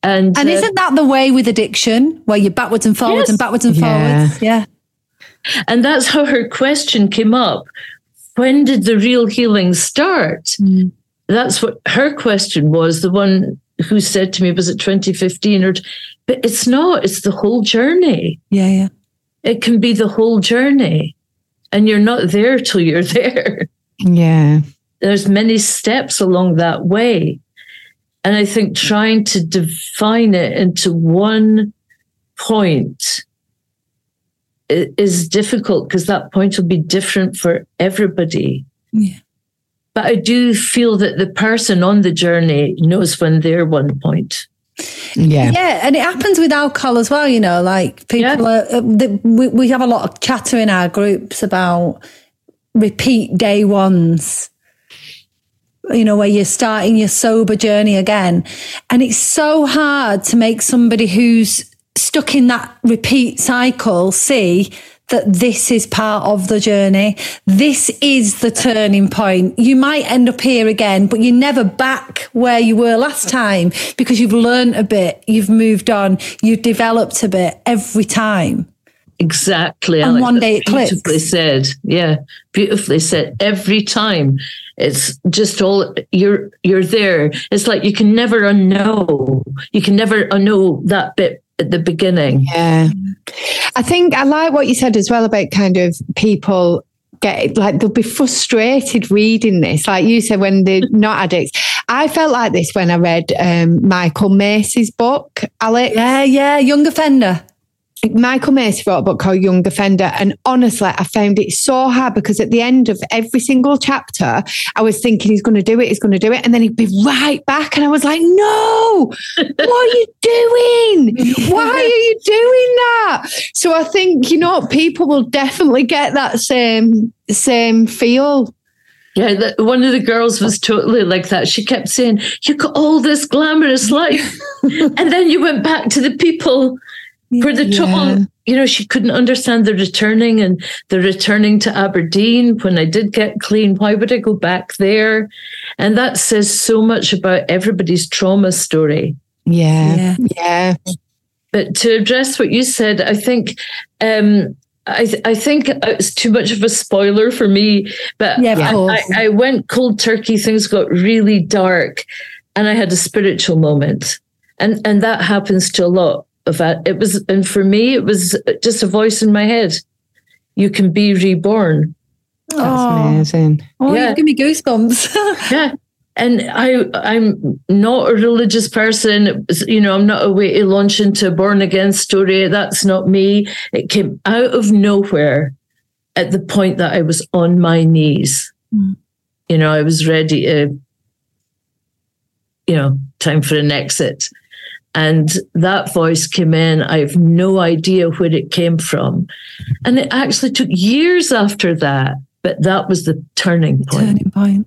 And, and uh, isn't that the way with addiction, where you're backwards and forwards yes. and backwards and yeah. forwards? Yeah. And that's how her question came up. When did the real healing start? Mm. That's what her question was. The one who said to me, was it 2015 or, but it's not, it's the whole journey. Yeah. Yeah. It can be the whole journey and you're not there till you're (laughs) there. Yeah. There's many steps along that way. And I think trying to define it into one point is difficult because that point will be different for everybody. Yeah. But I do feel that the person on the journey knows when they're one point. Yeah. Yeah. And it happens with alcohol as well, you know, like people yeah. are, uh, we, we have a lot of chatter in our groups about repeat day ones you know, where you're starting your sober journey again. And it's so hard to make somebody who's stuck in that repeat cycle see that this is part of the journey. This is the turning point. You might end up here again, but you're never back where you were last time because you've learned a bit, you've moved on, you've developed a bit every time. Exactly. And Alex. one day it beautifully clicks. said. Yeah, beautifully said. Every time It's just all you're you're there. It's like you can never unknow. You can never unknow that bit at the beginning. Yeah. I think I like what you said as well about kind of people get like they'll be frustrated reading this. Like you said, when they're (laughs) not addicts. I felt like this when I read um, Michael Macy's book, Alex. Yeah, yeah, young offender. Michael Macy wrote a book called Young Offender. And honestly, I found it so hard because at the end of every single chapter, I was thinking he's going to do it, he's going to do it. And then he'd be right back. And I was like, no, (laughs) what are you doing? Why are you (laughs) doing that? So I think, you know, people will definitely get that same, same feel. Yeah, one of the girls was totally like that. She kept saying, You got all this glamorous life. (laughs) and then you went back to the people for the trouble, you know, she couldn't understand the returning and the returning to Aberdeen when I did get clean. Why would I go back there? And that says so much about everybody's trauma story. Yeah. Yeah. yeah. But to address what you said, I think um, I, th- I think it's too much of a spoiler for me, but yeah, I, I, I, went cold turkey. Things got really dark, and I had a spiritual moment, and and that happens to a lot of that. It was, and for me, it was just a voice in my head. You can be reborn. That's oh. amazing. Oh, yeah. you give me goosebumps. (laughs) yeah. And I, I'm not a religious person. You know, I'm not a way to launch into a born again story. That's not me. It came out of nowhere at the point that I was on my knees. Mm. You know, I was ready to, you know, time for an exit. And that voice came in. I have no idea where it came from. And it actually took years after that, but that was the turning point. Turning point.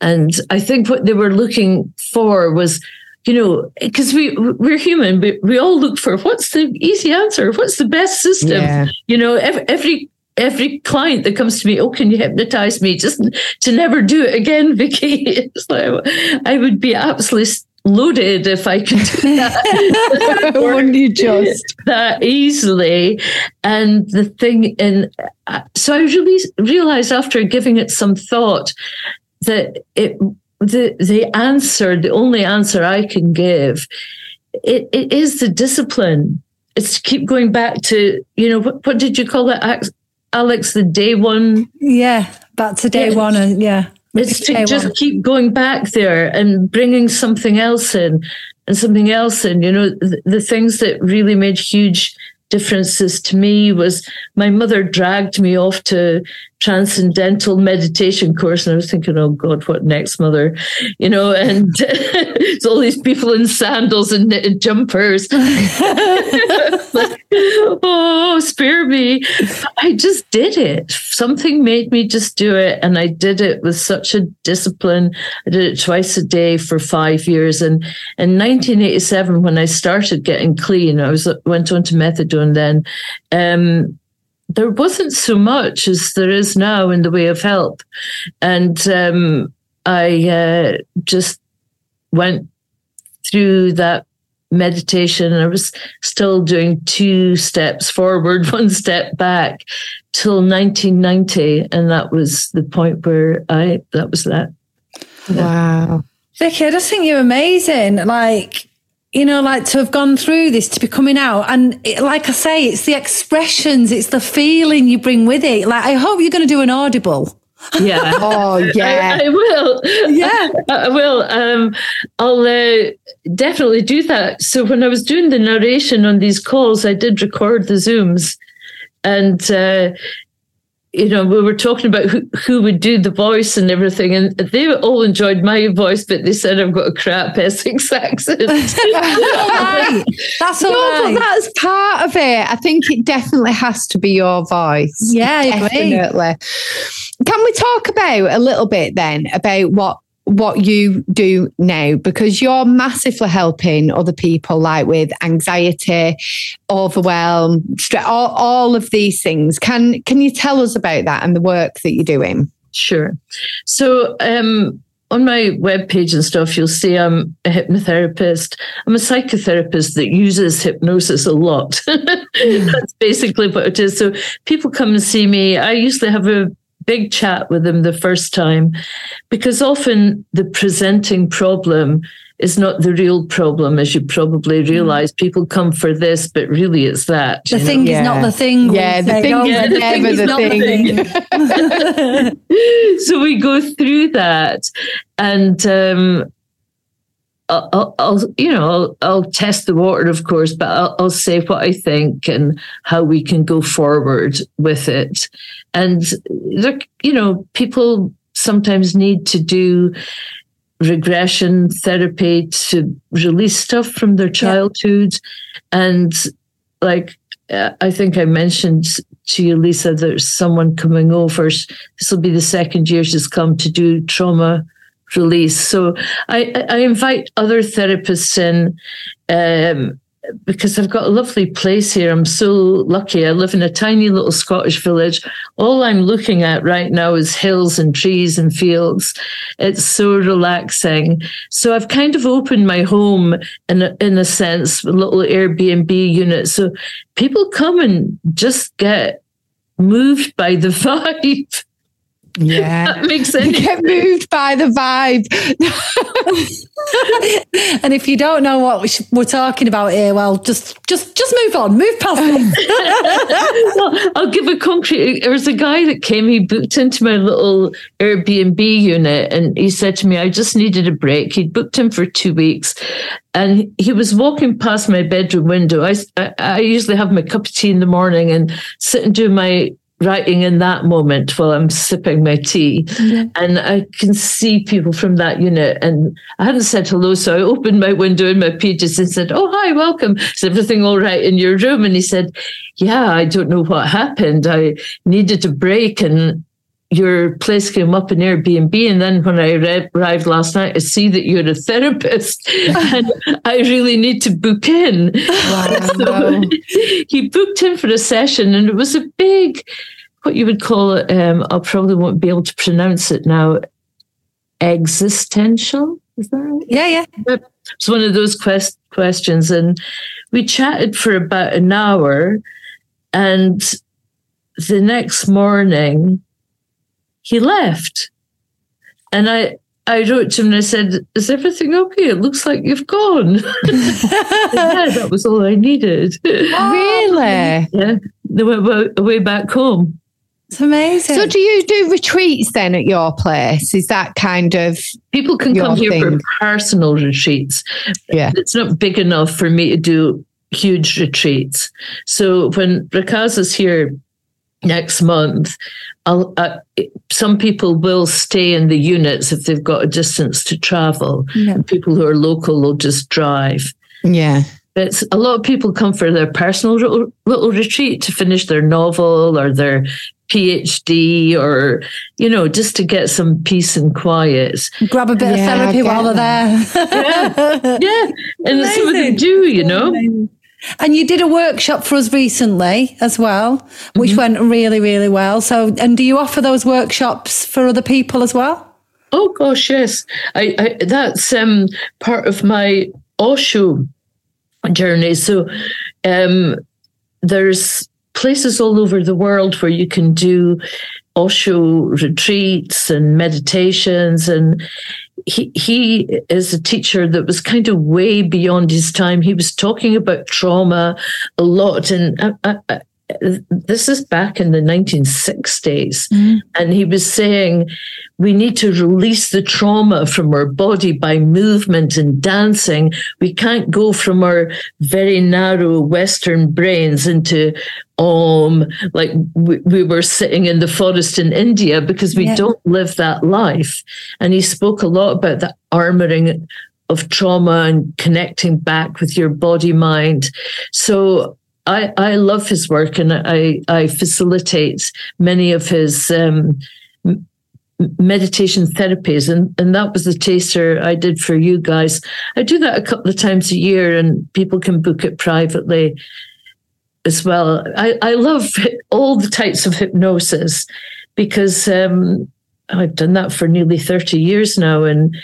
And I think what they were looking for was, you know, because we we're human, but we all look for what's the easy answer, what's the best system. Yeah. You know, every, every every client that comes to me, oh, can you hypnotize me just to never do it again, (laughs) Vicki? like, I would be absolutely loaded if I could do that. (laughs) Wouldn't you just that easily? And the thing, and uh, so I really realized after giving it some thought that it the the answer, the only answer I can give, it, it is the discipline. It's to keep going back to you know what what did you call it, Alex? The day one. Yeah, back to day yeah. one, and yeah it's to just keep going back there and bringing something else in and something else in. You know, the, the things that really made huge differences to me was my mother dragged me off to transcendental meditation course and I was thinking, oh God, what next, mother? You know, and (laughs) it's all these people in sandals and knitted jumpers. like, (laughs) oh, spare me. I just did it. Something made me just do it. And I did it with such a discipline. I did it twice a day for five years. And in 1987, when I started getting clean, I was went on to methadone then. Um, there wasn't so much as there is now in the way of help. And um, I uh, just went through that meditation. I was still doing two steps forward, (laughs) one step back till 1990. And that was the point where I, that was that. Wow. Vicki, I just think you're amazing. Like, you know, like to have gone through this, to be coming out. And it, like I say, it's the expressions, it's the feeling you bring with it. Like, I hope you're going to do an audible. Yeah. (laughs) oh, yeah. I, I, will. Yeah. (laughs) I will. Um, I'll uh, definitely do that. So when I was doing the narration on these calls, I did record the Zooms. And uh, you know, we were talking about who, who would do the voice and everything, and they all enjoyed my voice, but they said I've got a crap Essex accent. (laughs) That's all no, right. but that's part of it. I think it definitely has to be your voice. Yeah, definitely. Can we talk about a little bit then about what what you do now because you're massively helping other people like with anxiety overwhelm stress all, all of these things can can you tell us about that and the work that you're doing sure so um on my webpage and stuff, you'll see I'm a hypnotherapist. I'm a psychotherapist that uses hypnosis a lot. (laughs) That's basically what it is. So people come and see me. I usually have a big chat with them the first time, because often the presenting problem is not the real problem, as you probably mm. realize. Mm. People come for this, but really it's that. The thing yeah. is not the thing. Yeah, the thing yeah, is never the thing. The thing. so we go through that, and um, I'll, I'll, you know, I'll, I'll, test the water, of course, but I'll, I'll, say what I think and how we can go forward with it. And there, you know, people sometimes need to do regression therapy to release stuff from their childhood, yeah. and like uh, I think I mentioned to you, Lisa, there's someone coming over. This will be the second year she's come to do trauma release. So I, I invite other therapists in um, because I've got a lovely place here. I'm so lucky. I live in a tiny little Scottish village. All I'm looking at right now is hills and trees and fields. It's so relaxing. So I've kind of opened my home in a, in a sense, a little Airbnb unit. So people come and just get moved by the (laughs) vibe. Yeah. that makes sense. Get moved by the vibe. (laughs) and if you don't know what we're talking about here, well, just just just move on, move past it. (laughs) (laughs) well, I'll give a concrete. There was a guy that came. He booked into my little Airbnb unit, and he said to me, "I just needed a break." He'd booked him for two weeks, and he was walking past my bedroom window. I, I, I usually have my cup of tea in the morning and sit and do my writing in that moment while I'm sipping my tea. And I can see people from that unit. And I hadn't said hello. So I opened my window in my pages and said, Oh, hi, welcome. Is everything all right in your room? And he said, Yeah, I don't know what happened. I needed a break and your place came up in Airbnb. And then when I arrived last night, I see that you're a therapist (laughs) and I really need to book in. (laughs) Wow. so (laughs) he booked in for a session and it was a big, what you would call it, um, I probably won't be able to pronounce it now, existential. Is that right? Yeah, yeah. It's one of those quest- questions. And we chatted for about an hour. And the next morning, he left. And I, I wrote to him and I said, Is everything okay? It looks like you've gone. (laughs) yeah, that was all I needed. (laughs) Really? Yeah. They went away back home. It's amazing. So, do you do retreats then at your place? Is that kind of people can come here thing? for personal retreats? Yeah, it's not big enough for me to do huge retreats. So when Rakaz is here next month, uh, some people will stay in the units if they've got a distance to travel. Yeah. People who are local will just drive. Yeah. It's a lot of people come for their personal little, little retreat to finish their novel or their PhD or, you know, just to get some peace and quiet. Grab a bit yeah, of therapy while they're there. yeah. yeah. And that's what they do, you know. And you did a workshop for us recently as well, which mm-hmm. went really, really well. So, and do you offer those workshops for other people as well? Oh gosh, yes. I, I that's um, part of my Osho journey. So, um, there's places all over the world where you can do Osho retreats and meditations and he he is a teacher that was kind of way beyond his time. He was talking about trauma a lot, and I, I, I, this is back in the 1960s, mm. and he was saying we need to release the trauma from our body by movement and dancing. We can't go from our very narrow Western brains into om, like we, we were sitting in the forest in India because we yeah. don't live that life. And he spoke a lot about the armoring of trauma and connecting back with your body mind. So I, I love his work and I, I facilitate many of his um, meditation therapies and, and that was the taster I did for you guys. I do that a couple of times a year and people can book it privately as well. I, I love all the types of hypnosis because um, I've done that for nearly 30 years now and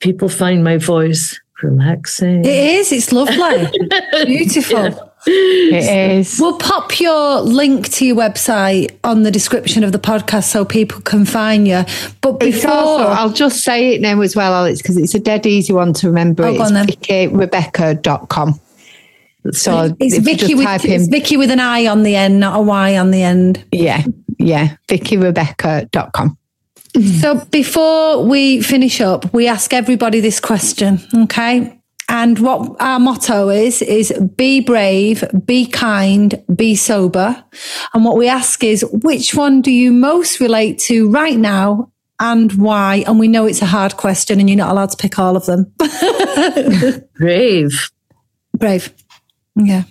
people find my voice relaxing. It is, it's lovely. (laughs) Beautiful. Yeah. It is. We'll pop your link to your website on the description of the podcast so people can find you. But before, also, I'll just say it now as well, Alex, because it's a dead easy one to remember. Oh, it's. VickiRebecca.com. So it's Vicki with, type it's Vicki with an I on the end, not a Y on the end. yeah, yeah, VickiRebecca.com. So before we finish up, we ask everybody this question, okay? And what our motto is, is be brave, be kind, be sober. And what we ask is, which one do you most relate to right now and why? And we know it's a hard question and you're not allowed to pick all of them. (laughs) Brave. brave. Yeah.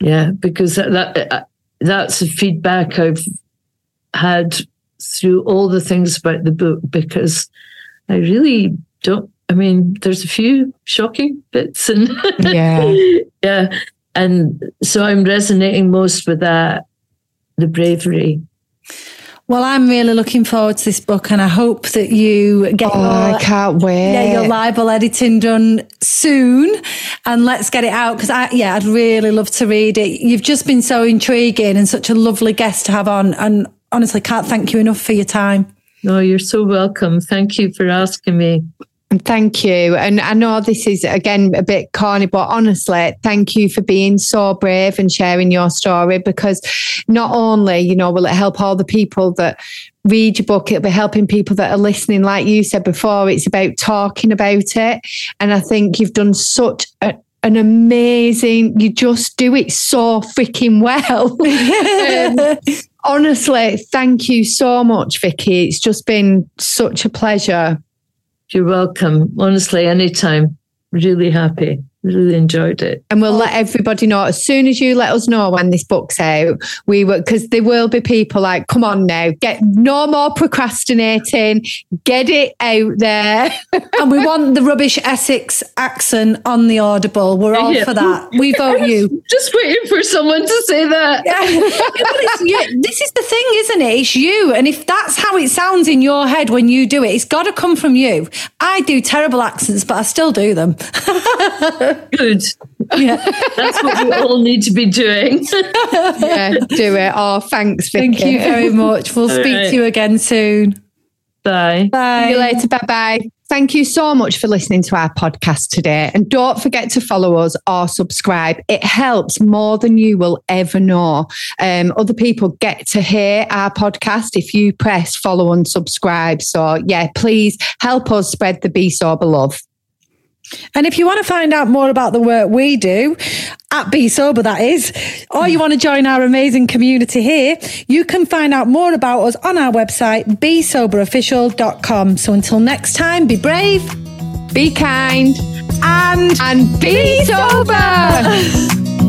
Yeah, because that, that uh, that's the feedback I've had through all the things about the book because I really don't I mean there's a few shocking bits and (laughs) Yeah. yeah and so I'm resonating most with that the bravery Well, I'm really looking forward to this book and I hope that you get Oh, your I can't wait. yeah, your libel editing done soon, and let's get it out because I yeah, I'd really love to read it. You've just been so intriguing and such a lovely guest to have on, and honestly, can't thank you enough for your time. no you're so welcome thank you for asking me And thank you. And I know this is again a bit corny, but honestly, thank you for being so brave and sharing your story because not only, you know, will it help all the people that read your book, it'll be helping people that are listening. Like you said before, it's about talking about it. And I think you've done such a an amazing, you just do it so freaking well. (laughs) Um, honestly, thank you so much, Vicki. It's just been such a pleasure. You're welcome. Honestly anytime. Really happy really enjoyed it And we'll oh. let everybody know as soon as you let us know when this book's out. We will, because there will be people like, come on now, get no more procrastinating, get it out there. (laughs) and we want the rubbish Essex accent on the Audible. We're all Yeah. for that. We (laughs) vote you. just waiting for someone to say that (laughs) Yeah, but it's. This is the thing, isn't it? It's you. And if that's how it sounds in your head when you do it, it's got to come from you. I do terrible accents, but I still do them. Good Yeah. that's what we all need to be doing (laughs) yeah, do it. Oh, thanks, Vicki. Thank you very much. We'll All speak right. to you again soon. bye Bye. See you later. Bye bye. Thank you so much for listening to our podcast today. And don't forget to follow us or subscribe. It helps more than you will ever know. Um, other people get to hear our podcast if you press follow and subscribe. So, yeah, please help us spread the Bee Sober love. And if you want to find out more about the work we do at Bee Sober, that is, or you want to join our amazing community here, you can find out more about us on our website, besoberofficial.com. So until next time, be brave Be kind and and be sober. (laughs)